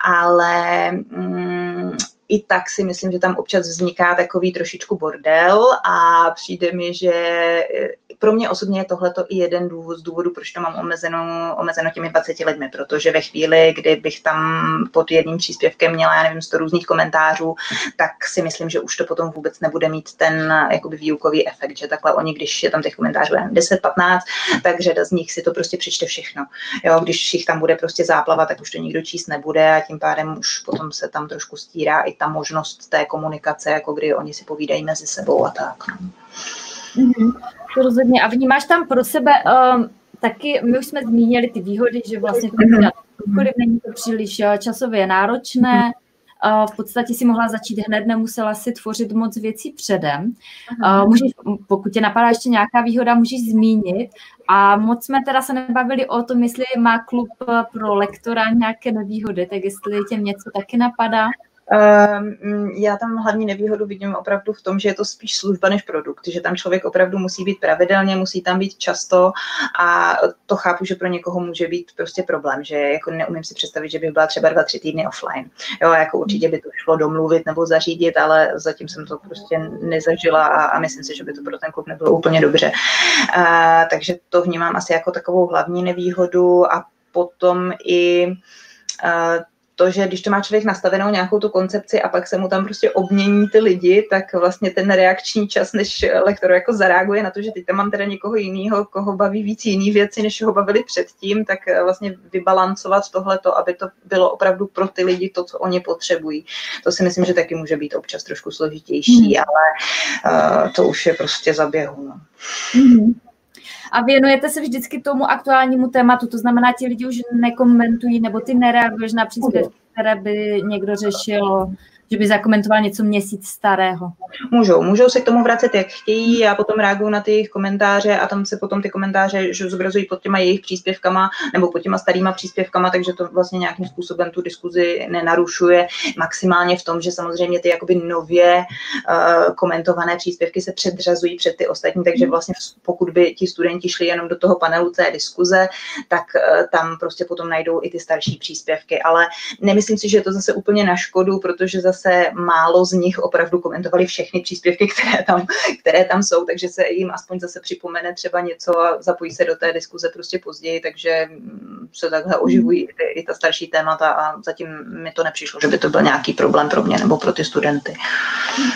Ale um, i tak si myslím, že tam občas vzniká takový trošičku bordel a přijde mi, že eh, pro mě osobně je tohleto i jeden důvod z důvodu, proč to mám omezeno, omezeno těmi 20 lidmi, protože ve chvíli, kdy bych tam pod jedním příspěvkem měla, já nevím, 100 různých komentářů, tak si myslím, že už to potom vůbec nebude mít ten jakoby výukový efekt, že takhle oni, když je tam těch komentářů 10-15, tak řada z nich si to prostě přečte všechno. Jo, když jich tam bude prostě záplava, tak už to nikdo číst nebude a tím pádem už potom se tam trošku stírá i ta možnost té komunikace, jako kdy oni si povídají mezi sebou a tak. Mm-hmm. To rozhodně. A vnímáš tam pro sebe um, taky, my už jsme zmínili ty výhody, že vlastně to mm-hmm. není to příliš uh, časově náročné, uh, v podstatě si mohla začít hned, nemusela si tvořit moc věcí předem. Uh, můžeš, pokud tě napadá ještě nějaká výhoda, můžeš zmínit. A moc jsme teda se nebavili o tom, jestli má klub pro lektora nějaké nevýhody, tak jestli tě něco taky napadá. Um, já tam hlavní nevýhodu vidím opravdu v tom, že je to spíš služba než produkt, že tam člověk opravdu musí být pravidelně, musí tam být často a to chápu, že pro někoho může být prostě problém, že jako neumím si představit, že bych byla třeba dva, tři týdny offline. Jo, jako určitě by to šlo domluvit nebo zařídit, ale zatím jsem to prostě nezažila a, a myslím si, že by to pro ten klub nebylo úplně dobře. Uh, takže to vnímám asi jako takovou hlavní nevýhodu a potom i uh, to, že když to má člověk nastavenou nějakou tu koncepci a pak se mu tam prostě obmění ty lidi, tak vlastně ten reakční čas, než lektor jako zareaguje na to, že teď tam mám teda někoho jiného, koho baví víc jiný věci, než ho bavili předtím, tak eh, vlastně vybalancovat tohleto, aby to bylo opravdu pro ty lidi to, co oni potřebují. To si myslím, že taky může být občas trošku složitější, hmm. ale uh, to už je prostě za běhu. No. Hmm. A věnujete se vždycky tomu aktuálnímu tématu, to znamená, ti lidi už nekomentují, nebo ty nereaguješ na příspěvky, které by někdo řešil že by zakomentoval něco měsíc starého. Můžou, můžou se k tomu vracet, jak chtějí, já potom reaguju na ty jejich komentáře a tam se potom ty komentáře že zobrazují pod těma jejich příspěvkama nebo pod těma starýma příspěvkama, takže to vlastně nějakým způsobem tu diskuzi nenarušuje. Maximálně v tom, že samozřejmě ty jakoby nově uh, komentované příspěvky se předřazují před ty ostatní, takže vlastně pokud by ti studenti šli jenom do toho panelu té diskuze, tak uh, tam prostě potom najdou i ty starší příspěvky. Ale nemyslím si, že je to zase úplně na škodu, protože zase zase málo z nich opravdu komentovali všechny příspěvky, (laughs) které tam, které tam jsou, takže se jim aspoň zase připomene třeba něco a zapojí se do té diskuze prostě později, takže mm, se takhle oživují i, ty, i ta starší témata a zatím mi to nepřišlo, že by to byl nějaký problém pro mě nebo pro ty studenty.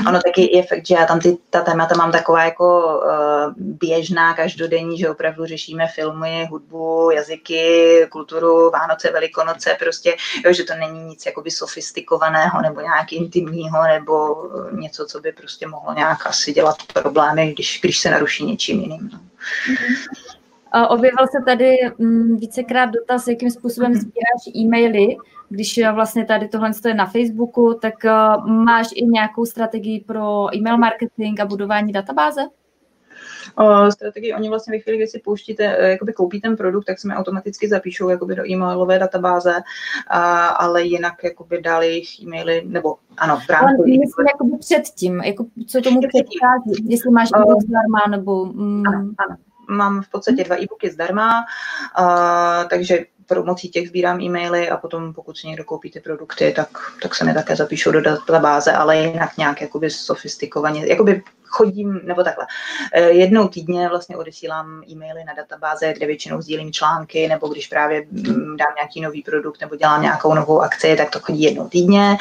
Ano, taky je fakt, že já tam ty, ta témata mám taková jako uh, běžná, každodenní, že opravdu řešíme filmy, hudbu, jazyky, kulturu, Vánoce, Velikonoce, prostě, jo, že to není nic jakoby sofistikovaného nebo nějak nějak intimního nebo něco, co by prostě mohlo nějak asi dělat problémy, když, když se naruší něčím jiným. No. Objevil se tady mm, vícekrát dotaz, jakým způsobem mhm. sbíráš e-maily. Když vlastně tady tohle je na Facebooku, tak máš i nějakou strategii pro e-mail marketing a budování databáze? Strategii. Oni vlastně ve chvíli, kdy si pouštíte, eh, jakoby koupí ten produkt, tak se mi automaticky zapíšou jakoby do e-mailové databáze, a, ale jinak jakoby dál jejich e-maily, nebo ano, v rámci... myslím jakoby předtím, jako co tomu předchází, jestli máš e-book zdarma, nebo... Mm. Ano, ano. Mám v podstatě dva e-booky zdarma, uh, takže pomocí těch sbírám e-maily a potom pokud si někdo koupí ty produkty, tak, tak se mi také zapíšou do databáze, ale jinak nějak jakoby sofistikovaně, jakoby chodím, nebo takhle, eh, jednou týdně vlastně odesílám e-maily na databáze, kde většinou sdílím články, nebo když právě mm, dám nějaký nový produkt nebo dělám nějakou novou akci, tak to chodí jednou týdně.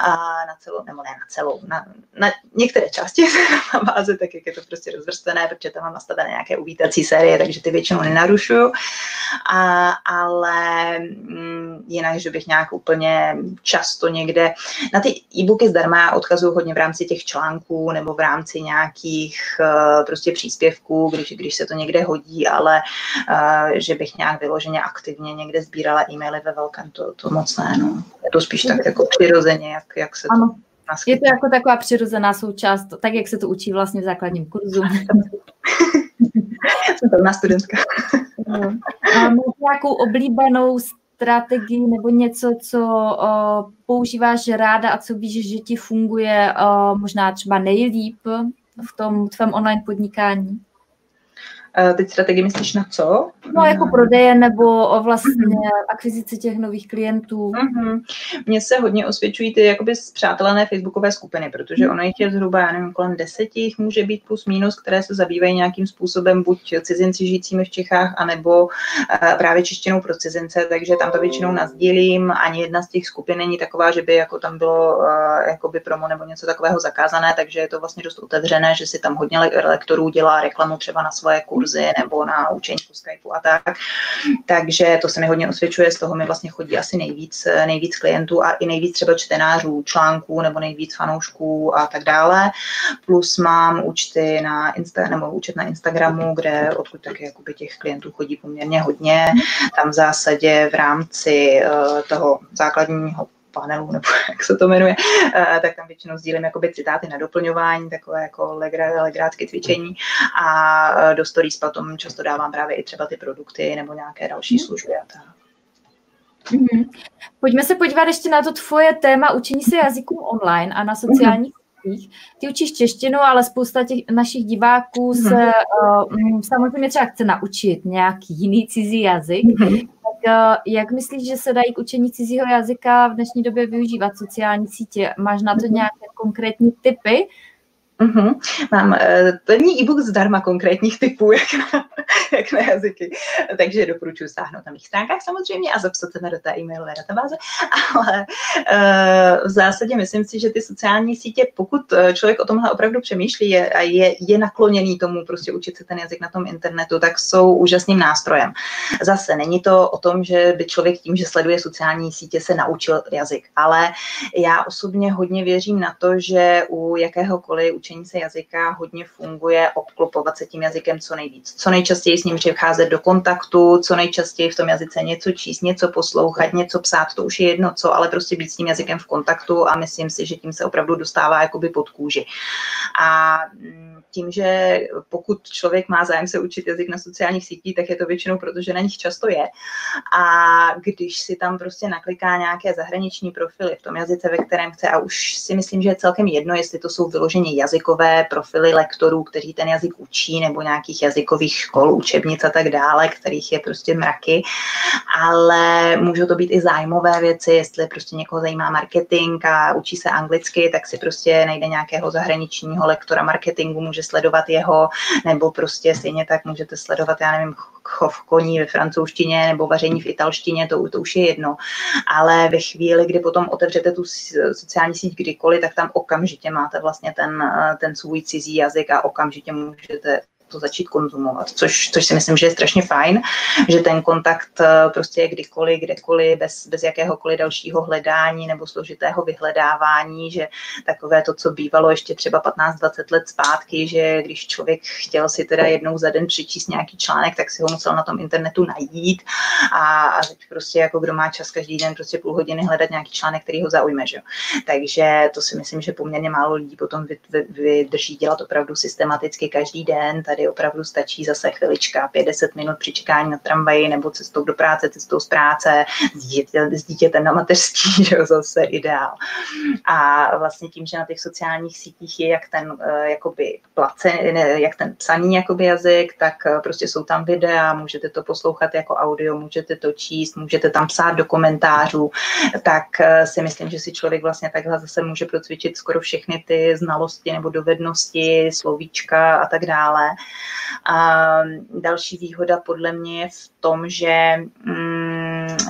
A na celou, nebo ne na celou, na, na některé části (laughs) databáze, tak jak je to prostě rozvrstvené, protože tam mám nastavené nějaké uvítací série, takže ty většinou nenarušuju, a, ale mm, jinak, že bych nějak úplně často někde, na ty e-booky zdarma odkazuju hodně v rámci těch článků nebo v rámci nějakých uh, prostě příspěvků, když, když se to někde hodí, ale uh, že bych nějak vyloženě aktivně někde sbírala e-maily ve velkém, to, to moc ne. No. Je to spíš tak jako přirozeně, jak, jak se ano. to naskytne. Je to jako taková přirozená součást, tak jak se to učí vlastně v základním kurzu. (laughs) Jsem to na studentka. Máš nějakou oblíbenou strategii nebo něco, co používáš ráda a co víš, že ti funguje možná třeba nejlíp v tom tvém online podnikání? Teď strategii myslíš na co? No, jako prodeje nebo o vlastně mm-hmm. akvizice těch nových klientů. Mm-hmm. Mně se hodně osvědčují ty jakoby zpřátelené facebookové skupiny, protože mm-hmm. ono jich je zhruba, já nevím, kolem deseti jich může být plus minus, které se zabývají nějakým způsobem buď cizinci žijícími v Čechách, anebo uh, právě češtinou pro cizince, takže tam to většinou nazdílím. Ani jedna z těch skupin není taková, že by jako tam bylo uh, jakoby promo nebo něco takového zakázané, takže je to vlastně dost otevřené, že si tam hodně lektorů dělá reklamu třeba na svoje kurzy kurzy nebo na učení po Skypeu a tak. Takže to se mi hodně osvědčuje, z toho mi vlastně chodí asi nejvíc, nejvíc klientů a i nejvíc třeba čtenářů, článků nebo nejvíc fanoušků a tak dále. Plus mám účty na Insta, nebo účet na Instagramu, kde odkud taky jakoby těch klientů chodí poměrně hodně. Tam v zásadě v rámci uh, toho základního panelu, nebo (laughs) jak se to jmenuje, eh, tak tam většinou sdílím jakoby citáty na doplňování, takové jako legra, legrátky cvičení a eh, do stories potom často dávám právě i třeba ty produkty nebo nějaké další mhm. služby a tak. Mm-hmm. Pojďme se podívat ještě na to tvoje téma učení se jazykům online a na sociálních mm-hmm. Ty učíš češtinu, ale spousta těch našich diváků se mm-hmm. uh, samozřejmě třeba chce naučit nějaký jiný cizí jazyk. Mm-hmm. Tak jak myslíš, že se dají k učení cizího jazyka v dnešní době využívat sociální sítě? Máš na to mhm. nějaké konkrétní typy? Mm-hmm. Mám uh, e-book zdarma konkrétních typů, (laughs) jak na, jak na jazyky, takže doporučuji stáhnout na mých stránkách samozřejmě a zapsat se do té e-mailové databáze, (laughs) ale uh, v zásadě myslím si, že ty sociální sítě, pokud eh, člověk o tomhle opravdu přemýšlí je, a je, je nakloněný tomu prostě učit se ten jazyk na tom internetu, tak jsou úžasným nástrojem. Zase není to o tom, že by člověk tím, že sleduje sociální sítě, se naučil jazyk, ale já osobně hodně věřím na to, že u jakéhokoliv učení se jazyka hodně funguje obklopovat se tím jazykem co nejvíc. Co nejčastěji s ním přicházet do kontaktu, co nejčastěji v tom jazyce něco číst, něco poslouchat, něco psát, to už je jedno co, ale prostě být s tím jazykem v kontaktu a myslím si, že tím se opravdu dostává jakoby pod kůži. A mm, tím, že pokud člověk má zájem se učit jazyk na sociálních sítích, tak je to většinou, protože na nich často je. A když si tam prostě nakliká nějaké zahraniční profily v tom jazyce, ve kterém chce, a už si myslím, že je celkem jedno, jestli to jsou vyloženě jazykové profily lektorů, kteří ten jazyk učí, nebo nějakých jazykových škol, učebnic a tak dále, kterých je prostě mraky, ale můžou to být i zájmové věci, jestli prostě někoho zajímá marketing a učí se anglicky, tak si prostě najde nějakého zahraničního lektora marketingu, může sledovat jeho, nebo prostě stejně tak můžete sledovat, já nevím, chov koní ve francouzštině nebo vaření v italštině, to, to už je jedno. Ale ve chvíli, kdy potom otevřete tu sociální síť kdykoliv, tak tam okamžitě máte vlastně ten, ten svůj cizí jazyk a okamžitě můžete to začít konzumovat, což, což si myslím, že je strašně fajn, že ten kontakt eh, prostě je kdykoliv, kdekoliv, bez, bez jakéhokoliv dalšího hledání nebo složitého vyhledávání, že takové to, co bývalo ještě třeba 15-20 let zpátky, že když člověk chtěl si teda jednou za den přečíst nějaký článek, tak si ho musel na tom internetu najít a, a teď prostě jako kdo má čas každý den prostě půl hodiny hledat nějaký článek, který ho zaujme, že? Takže to si myslím, že poměrně málo lidí potom vydrží dělat opravdu systematicky každý den, tady opravdu stačí zase chvilička, 50 minut při čekání na tramvaji nebo cestou do práce, cestou z práce, s, dítě, s dítětem na mateřský, (laughs) že zase ideál. A vlastně tím, že na těch sociálních sítích je jak ten eh, jakoby place, jak ten psaný jakoby jazyk, tak eh, prostě jsou tam videa, můžete to poslouchat jako audio, můžete to číst, můžete tam psát do komentářů, tak eh, si myslím, že si člověk vlastně takhle zase může procvičit skoro všechny ty znalosti nebo dovednosti, slovíčka a tak dále. A další výhoda podle mě je v tom, že mm,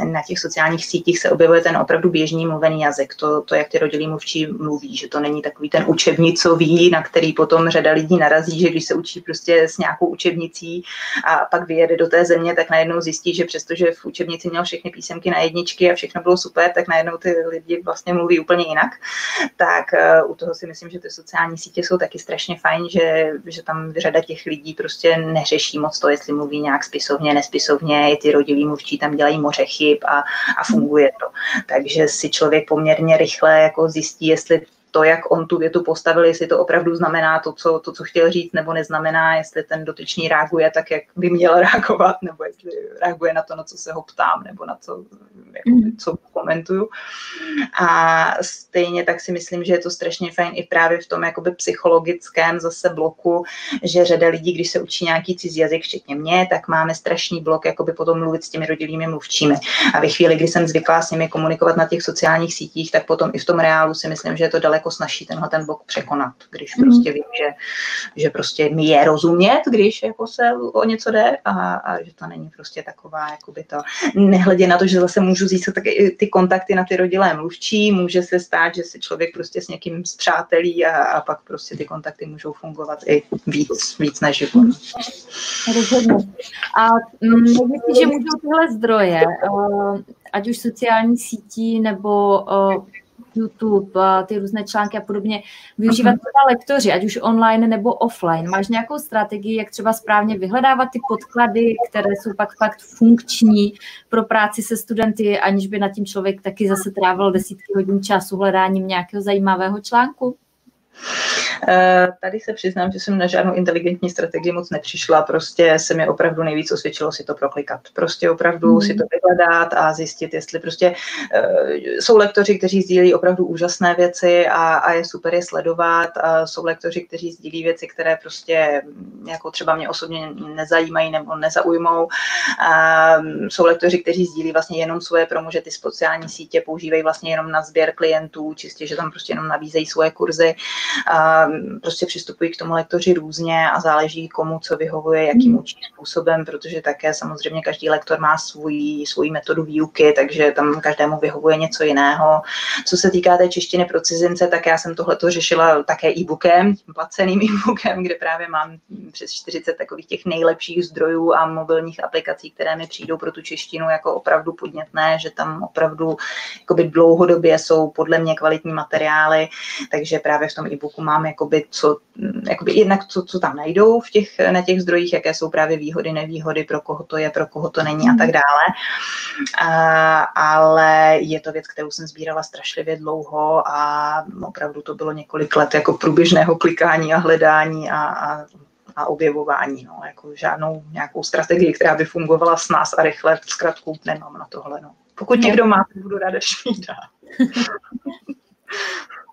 na těch sociálních sítích se objevuje ten opravdu běžný mluvený jazyk, to, to jak ty rodilí mluvčí mluví, že to není takový ten učebnicový, na který potom řada lidí narazí, že když se učí prostě s nějakou učebnicí a pak vyjede do té země, tak najednou zjistí, že přestože v učebnici měl všechny písemky na jedničky a všechno bylo super, tak najednou ty lidi vlastně mluví úplně jinak. Tak uh, u toho si myslím, že ty sociální sítě jsou taky strašně fajn, že, že tam řada těch lidí prostě neřeší moc to, jestli mluví nějak spisovně, nespisovně, i ty rodilí mluvčí tam dělají moře chyb a, a funguje to. Takže si člověk poměrně rychle jako zjistí, jestli to, jak on tu větu postavil, jestli to opravdu znamená to co, to, co chtěl říct, nebo neznamená, jestli ten dotyčný reaguje tak, jak by měl (laughs) reagovat, nebo jestli reaguje na to, na co se ho ptám, nebo na co, jako, mm. co komentuju. A stejně tak si myslím, že je to strašně fajn i právě v tom jakoby psychologickém zase bloku, že řada lidí, když se učí nějaký cizí jazyk, včetně mě, tak máme strašný blok jakoby potom mluvit s těmi rodilými mluvčími. A ve chvíli, kdy jsem zvyklá s nimi komunikovat na těch sociálních sítích, tak potom i v tom reálu si myslím, že je to daleko jako snaží tenhle ten blok překonat, když mm. prostě vím, že, že prostě mi je rozumět, když jako se o něco jde a, a že to není prostě taková, jakoby to, nehledě na to, že zase můžu získat taky ty kontakty na ty rodilé mluvčí, může se stát, že si člověk prostě s někým zpřátelí a, a pak prostě ty kontakty můžou fungovat i víc, víc než život. Rozhodně. A mm, myslíš, že můžou tyhle zdroje, uh, ať už sociální sítí nebo uh, YouTube, ty různé články a podobně, využívat mhm. třeba lektoři, ať už online nebo offline. Máš nějakou strategii, jak třeba správně vyhledávat ty podklady, které jsou pak fakt funkční pro práci se studenty, aniž by na tím člověk taky zase trávil desítky hodin času hledáním nějakého zajímavého článku? Eh, tady se přiznám, že jsem na žádnou inteligentní strategii moc nepřišla, prostě se mi opravdu nejvíc osvědčilo si to proklikat. Prostě opravdu mm. si to vyhledat a zjistit, jestli prostě uh, jsou lektoři, kteří sdílí opravdu úžasné věci a, a je super je sledovat. A jsou lektoři, kteří sdílí věci, které prostě jako třeba mě osobně nezajímají nebo nezaujmou. A, jsou lektoři, kteří sdílí vlastně jenom svoje promo, že ty sociální sítě používají vlastně jenom na sběr klientů, čistě, že tam prostě jenom nabízejí svoje kurzy. A, prostě přistupují k tomu lektoři různě a záleží komu co vyhovuje, jakým hmm. učí způsobem, protože také samozřejmě každý lektor má svůj, svůj metodu výuky, takže tam každému vyhovuje něco jiného. Co se týká té češtiny pro cizince, tak já jsem tohleto řešila také e-bookem, placeným (laughs) e-bookem, kde právě mám přes 40 takových těch nejlepších zdrojů a mobilních aplikací, které mi přijdou pro tu češtinu jako opravdu podnětné, že tam opravdu dlouhodobě jsou podle mě kvalitní materiály, takže právě v tom e-booku mám jakoby, co, jakoby jednak co, co tam najdou v těch, na těch zdrojích, jaké jsou právě výhody, nevýhody, pro koho to je, pro koho to není a tak dále. A, ale je to věc, kterou jsem sbírala strašlivě dlouho a opravdu to bylo několik let jako průběžného klikání a hledání a, a a objevování. No, jako žádnou nějakou strategii, která by fungovala s nás a rychle, zkrátku nemám na tohle. No. Pokud někdo má, budu ráda, když mi dá.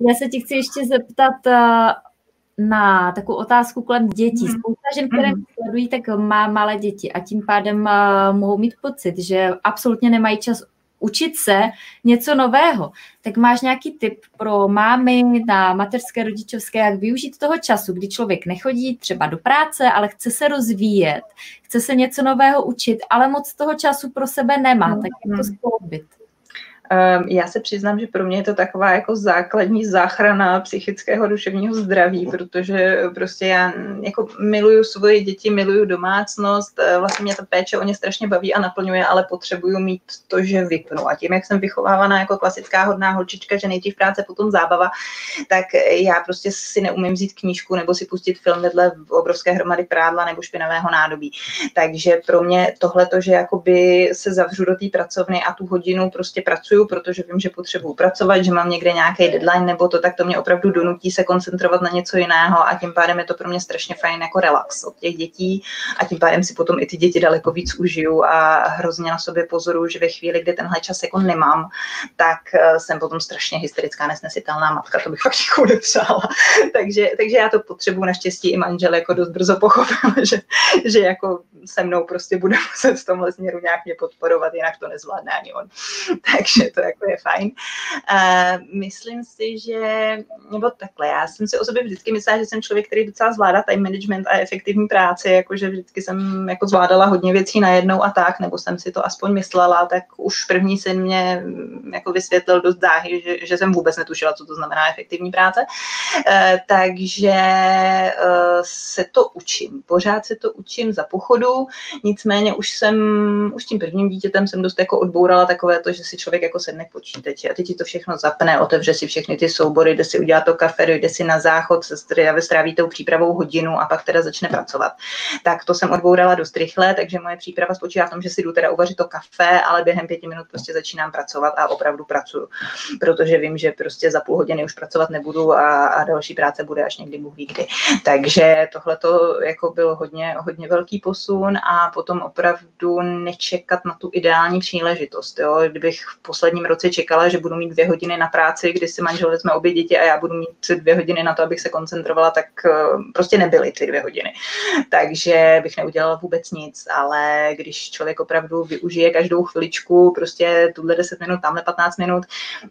Já se ti chci ještě zeptat eh, na takovou otázku kolem dětí. Mhm. Spousta žen, které mhm. sledují, tak má malé děti a tím pádem eh, mohou mít pocit, že absolutně nemají čas učit se něco nového. Tak máš nějaký tip pro mámy na mateřské, rodičovské, jak využít toho času, kdy člověk nechodí třeba do práce, ale chce se rozvíjet, chce se něco nového učit, ale moc toho času pro sebe nemá, tak jak to mhm. skloubit? Ehm, já se přiznám, že pro mě je to taková jako základní záchrana psychického duševního zdraví, protože prostě já jako miluju svoje děti, miluju domácnost, eh, vlastně mě ta péče o ně strašně baví a naplňuje, ale potřebuju mít to, že vypnu. A tím, jak jsem vychovávaná jako klasická hodná holčička, že nejdřív práce, potom zábava, tak já prostě si neumím vzít knížku nebo si pustit film vedle obrovské hromady prádla nebo špinavého nádobí. Takže pro mě tohle to, že jakoby se zavřu do té pracovny a tu hodinu prostě pracuju protože vím, že potřebuju pracovat, že mám někde nějaký deadline nebo to, tak to mě opravdu donutí se koncentrovat na něco jiného a tím pádem je to pro mě strašně fajn jako relax od těch dětí a tím pádem si potom i ty děti daleko víc užiju a hrozně na sobě pozoruju, že ve chvíli, kdy tenhle čas jako nemám, tak eh, jsem potom strašně hysterická, nesnesitelná matka, to bych fakt jako nepřála. (laughs) takže, takže já to potřebuji naštěstí i manžel jako dost brzo pochopil, (laughs) že, že jako se mnou prostě bude muset v tomhle směru nějak mě podporovat, jinak to nezvládne ani on. (laughs) takže to jako je fajn. Uh, myslím si, že, nebo takhle, já jsem si o sobě vždycky myslela, že jsem člověk, který docela zvládá time management a efektivní práci, jakože vždycky jsem jako zvládala hodně věcí najednou a tak, nebo jsem si to aspoň myslela, tak už první syn mě mm, jako vysvětlil dost záhy, že, že jsem vůbec netušila, co to znamená efektivní práce. Uh, takže uh, se to učím, pořád se to učím za pochodu, nicméně už jsem, už tím prvním dítětem jsem dost jako odbourala takové to, že si člověk jako sedne k počítači a teď ti to všechno zapne, otevře si všechny ty soubory, jde si udělá to kafe, jde si na záchod, se stráví tou přípravou hodinu a pak teda začne pracovat. Tak to jsem odbourala dost rychle, takže moje příprava spočívá v tom, že si jdu teda uvařit to kafe, ale během pěti minut prostě začínám pracovat a opravdu pracuju, protože vím, že prostě za půl hodiny už pracovat nebudu a, a další práce bude až někdy Bůh ví kdy. Takže tohle to jako byl hodně, hodně velký posun a potom opravdu nečekat na tu ideální příležitost. Jo? Kdybych v posledním roce čekala, že budu mít dvě hodiny na práci, kdy si manžel vezme obě děti a já budu mít dvě hodiny na to, abych se koncentrovala, tak eh, prostě nebyly ty dvě hodiny. Takže bych neudělala vůbec nic, ale když člověk opravdu využije každou chviličku, prostě tuhle 10 minut, tamhle 15 minut,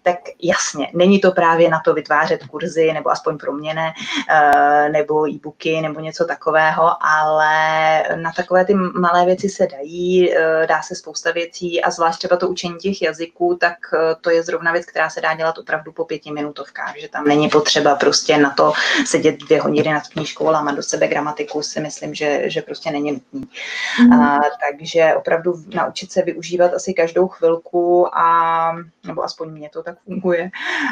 tak jasně, není to právě na to vytvářet kurzy, nebo aspoň pro mě ne, eh, nebo e-booky, nebo něco takového, ale na takové ty malé věci se dají, eh, dá se spousta věcí a zvlášť třeba to učení těch jazyků, tak eh, to je zrovna věc, která se dá dělat opravdu po pěti minutovkách, že tam není potřeba prostě na to sedět dvě hodiny nad knížkou a lámat do sebe gramatiku, si myslím, že, že prostě není nutný. Mm. A, takže opravdu naučit se využívat asi každou chvilku a, nebo aspoň mě to tak funguje.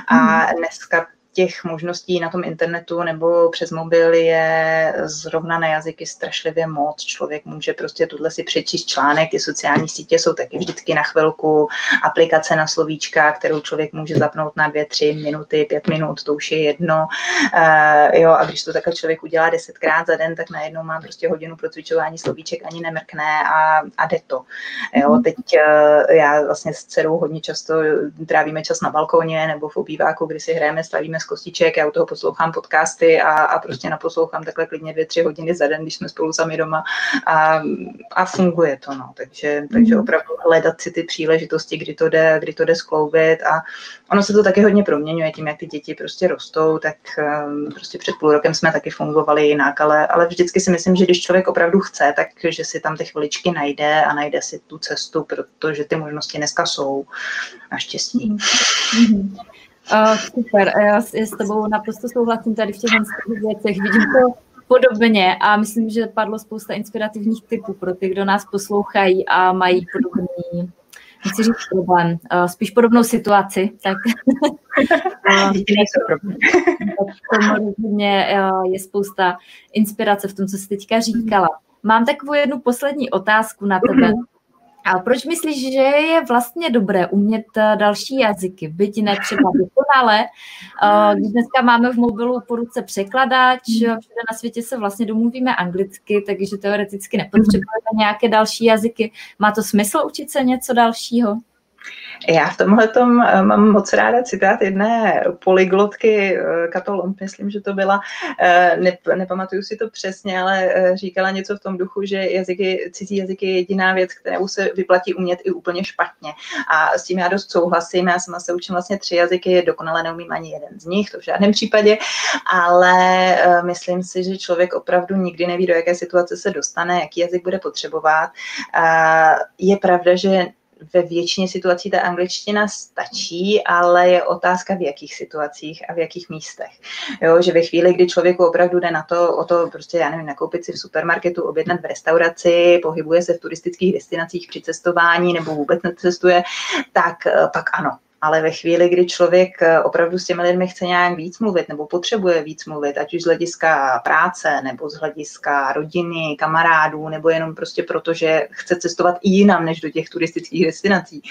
A mm. dneska těch možností na tom internetu nebo přes mobil je zrovna na jazyky strašlivě moc. Člověk může prostě tuhle si přečíst článek, ty sociální sítě jsou taky vždycky na chvilku, aplikace na slovíčka, kterou člověk může zapnout na dvě, tři minuty, pět minut, to už je jedno. Uh, jo, a když to takhle člověk udělá desetkrát za den, tak najednou má prostě hodinu pro cvičování slovíček, ani nemrkne a, a jde to. Jo, mhm. teď uh, já vlastně s dcerou hodně často trávíme čas na balkóně nebo v obýváku, kdy si hrajeme, stavíme kostiček, já u toho poslouchám podcasty a, a prostě naposlouchám takhle klidně dvě, tři hodiny za den, když jsme spolu sami doma a, a funguje to, no. Takže, takže mhm. opravdu hledat si ty příležitosti, kdy to jde, kdy to jde skloubit a ono se to taky hodně proměňuje tím, jak ty děti prostě rostou, tak um, prostě před půl rokem jsme taky fungovali jinak, ale, ale vždycky si myslím, že když člověk opravdu chce, tak že si tam ty chviličky najde a najde si tu cestu, protože ty možnosti dneska jsou naštěstí. Mm-hmm. Uh, super, já, já s tebou naprosto souhlasím tady v těch věcech. Vidím to podobně a myslím, že padlo spousta inspirativních typů pro ty, kdo nás poslouchají a mají podobný, nechci říct problém, uh, spíš podobnou situaci, tak (laughs) tomu rozhodně je spousta inspirace v tom, co jsi teďka říkala. Mám takovou jednu poslední otázku na tebe. A proč myslíš, že je vlastně dobré umět eh, další jazyky, byť ne třeba dokonale? Eh, když dneska máme v mobilu po ruce překladač, všude na světě se vlastně domluvíme anglicky, takže teoreticky nepotřebujeme nějaké další jazyky. Má to smysl učit se něco dalšího? Já v tomhle tom eh, mám moc ráda citát jedné polyglotky, eh, Katolon, myslím, že to byla, eh, ne, nepamatuju si to přesně, ale říkala něco v tom duchu, že jazyky, cizí jazyky je jediná věc, kterou se vyplatí umět i úplně špatně. A s tím já dost souhlasím, já sama se učím vlastně tři jazyky, dokonale neumím ani jeden z nich, to v žádném případě, ale myslím si, že člověk opravdu nikdy neví, do jaké situace se dostane, jaký jazyk bude potřebovat. Je pravda, že ve většině situací ta angličtina stačí, ale je otázka v jakých situacích a v jakých místech. Jo, že ve chvíli, kdy člověku opravdu jde na to, o to prostě, já nevím, nakoupit si v supermarketu, objednat v restauraci, pohybuje se v turistických destinacích při cestování nebo vůbec necestuje, tak eh, pak ano, ale ve chvíli, kdy člověk eh, opravdu s těmi lidmi chce nějak víc mluvit nebo potřebuje víc mluvit, ať už z hlediska práce nebo z hlediska rodiny, kamarádů, nebo jenom prostě proto, že chce cestovat i jinam než do těch turistických destinací,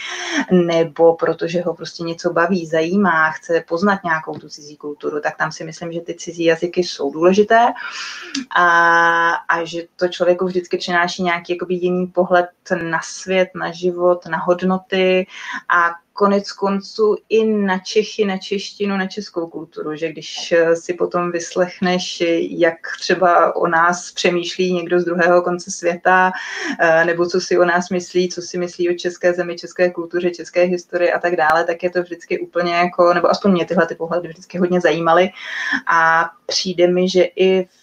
nebo protože ho prostě něco baví, zajímá, chce poznat nějakou tu cizí kulturu, tak tam si myslím, že ty cizí jazyky jsou důležité. A, a že to člověku vždycky přináší nějaký jakoby jiný pohled na svět, na život, na hodnoty. A konec konců i na Čechy, na češtinu, na českou kulturu, že když eh, si potom vyslechneš, jak třeba o nás přemýšlí někdo z druhého konce světa, eh, nebo co si o nás myslí, co si myslí o české zemi, české kultuře, české historii a tak dále, tak je to vždycky úplně jako, nebo aspoň mě tyhle ty pohledy vždycky hodně zajímaly. A přijde mi, že i v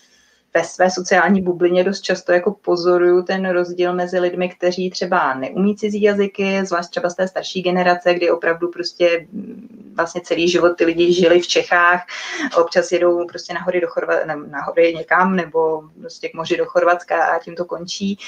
ve své sociální bublině dost často jako pozoruju ten rozdíl mezi lidmi, kteří třeba neumí cizí jazyky, zvlášť třeba z té starší generace, kdy opravdu prostě mm, vlastně celý život ty lidi žili v Čechách, občas jedou prostě na hory do Chorva, na hory někam nebo prostě k moři do Chorvatska a tím to končí.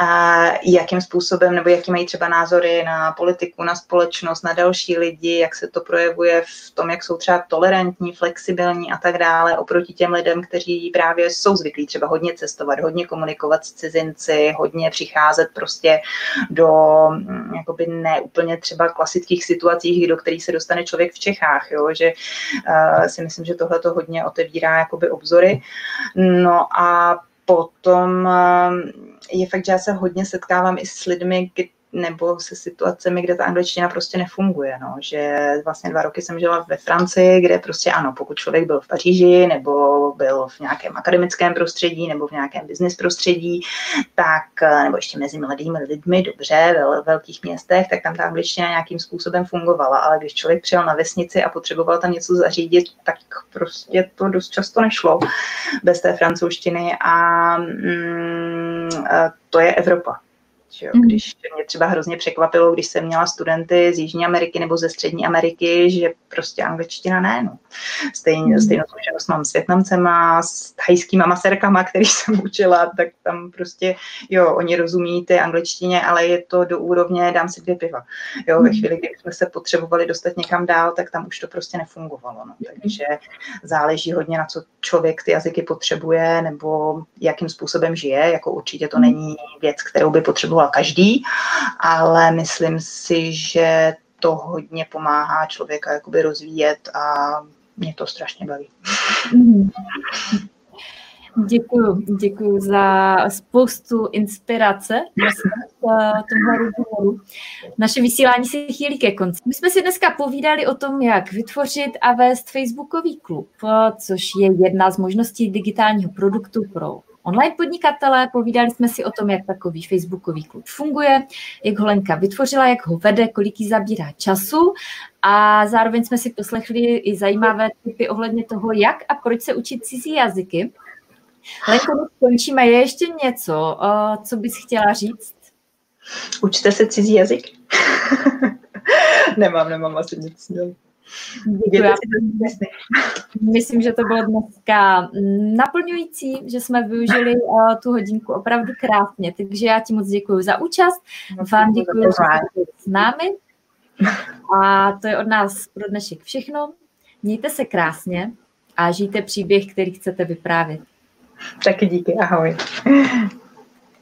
A jakým způsobem nebo jaký mají třeba názory na politiku, na společnost, na další lidi, jak se to projevuje v tom, jak jsou třeba tolerantní, flexibilní a tak dále, oproti těm lidem, kteří právě jsou zvyklí zvyklí třeba hodně cestovat, hodně komunikovat s cizinci, hodně přicházet prostě do mm, jakoby ne úplně třeba klasických situací, do kterých se dostane člověk v Čechách, jo? že uh, si myslím, že tohle to hodně otevírá jakoby obzory. No a potom uh, je fakt, že já se hodně setkávám i s lidmi, nebo se situacemi, kde ta angličtina prostě nefunguje. No. Že vlastně dva roky jsem žila ve Francii, kde prostě ano, pokud člověk byl v Paříži nebo byl v nějakém akademickém prostředí nebo v nějakém business prostředí, tak, nebo ještě mezi mladými lidmi, dobře, ve velkých městech, tak tam ta angličtina nějakým způsobem fungovala. Ale když člověk přijel na vesnici a potřeboval tam něco zařídit, tak prostě to dost často nešlo bez té francouzštiny a mm, to je Evropa. Že jo? Mhm. Když mě třeba hrozně překvapilo, když jsem měla studenty z Jižní Ameriky nebo ze Střední Ameriky, že prostě angličtina ne. No. Stejně, mm. stejnou zkušenost mám s Větnamcema, s thajskýma maserkama, který (laughs) jsem učila, tak tam prostě, jo, oni rozumí té angličtině, ale je to do úrovně dám si dvě piva. Jo, ve mhm. chvíli, kdy jsme se potřebovali dostat někam dál, tak tam už to prostě nefungovalo. No. Takže záleží hodně na co člověk ty jazyky potřebuje nebo jakým způsobem žije, jako určitě to mhm. není věc, kterou by potřeboval každý, ale myslím si, že to hodně pomáhá člověka jakoby rozvíjet a mě to strašně baví. Děkuji, děkuji za spoustu inspirace tomhle rozhovoru. Naše vysílání se chýlí ke konci. My jsme si dneska povídali o tom, jak vytvořit a vést Facebookový klub, což je jedna z možností digitálního produktu pro online podnikatele, povídali jsme si o tom, jak takový facebookový klub funguje, jak ho Lenka vytvořila, jak ho vede, kolik jí zabírá času a zároveň jsme si poslechli i zajímavé typy ohledně toho, jak a proč se učit cizí jazyky. Lenko, my skončíme. Je ještě něco, co bys chtěla říct? Učte se cizí jazyk? (laughs) nemám, nemám asi nic. Ne. Děkuji. Myslím, že to bylo dneska naplňující, že jsme využili uh, tu hodinku opravdu krásně. Takže já ti moc děkuji za účast. Vám děkuji, že jste s námi. A to je od nás pro dnešek všechno. Mějte se krásně a žijte příběh, který chcete vyprávět. Taky díky, ahoj.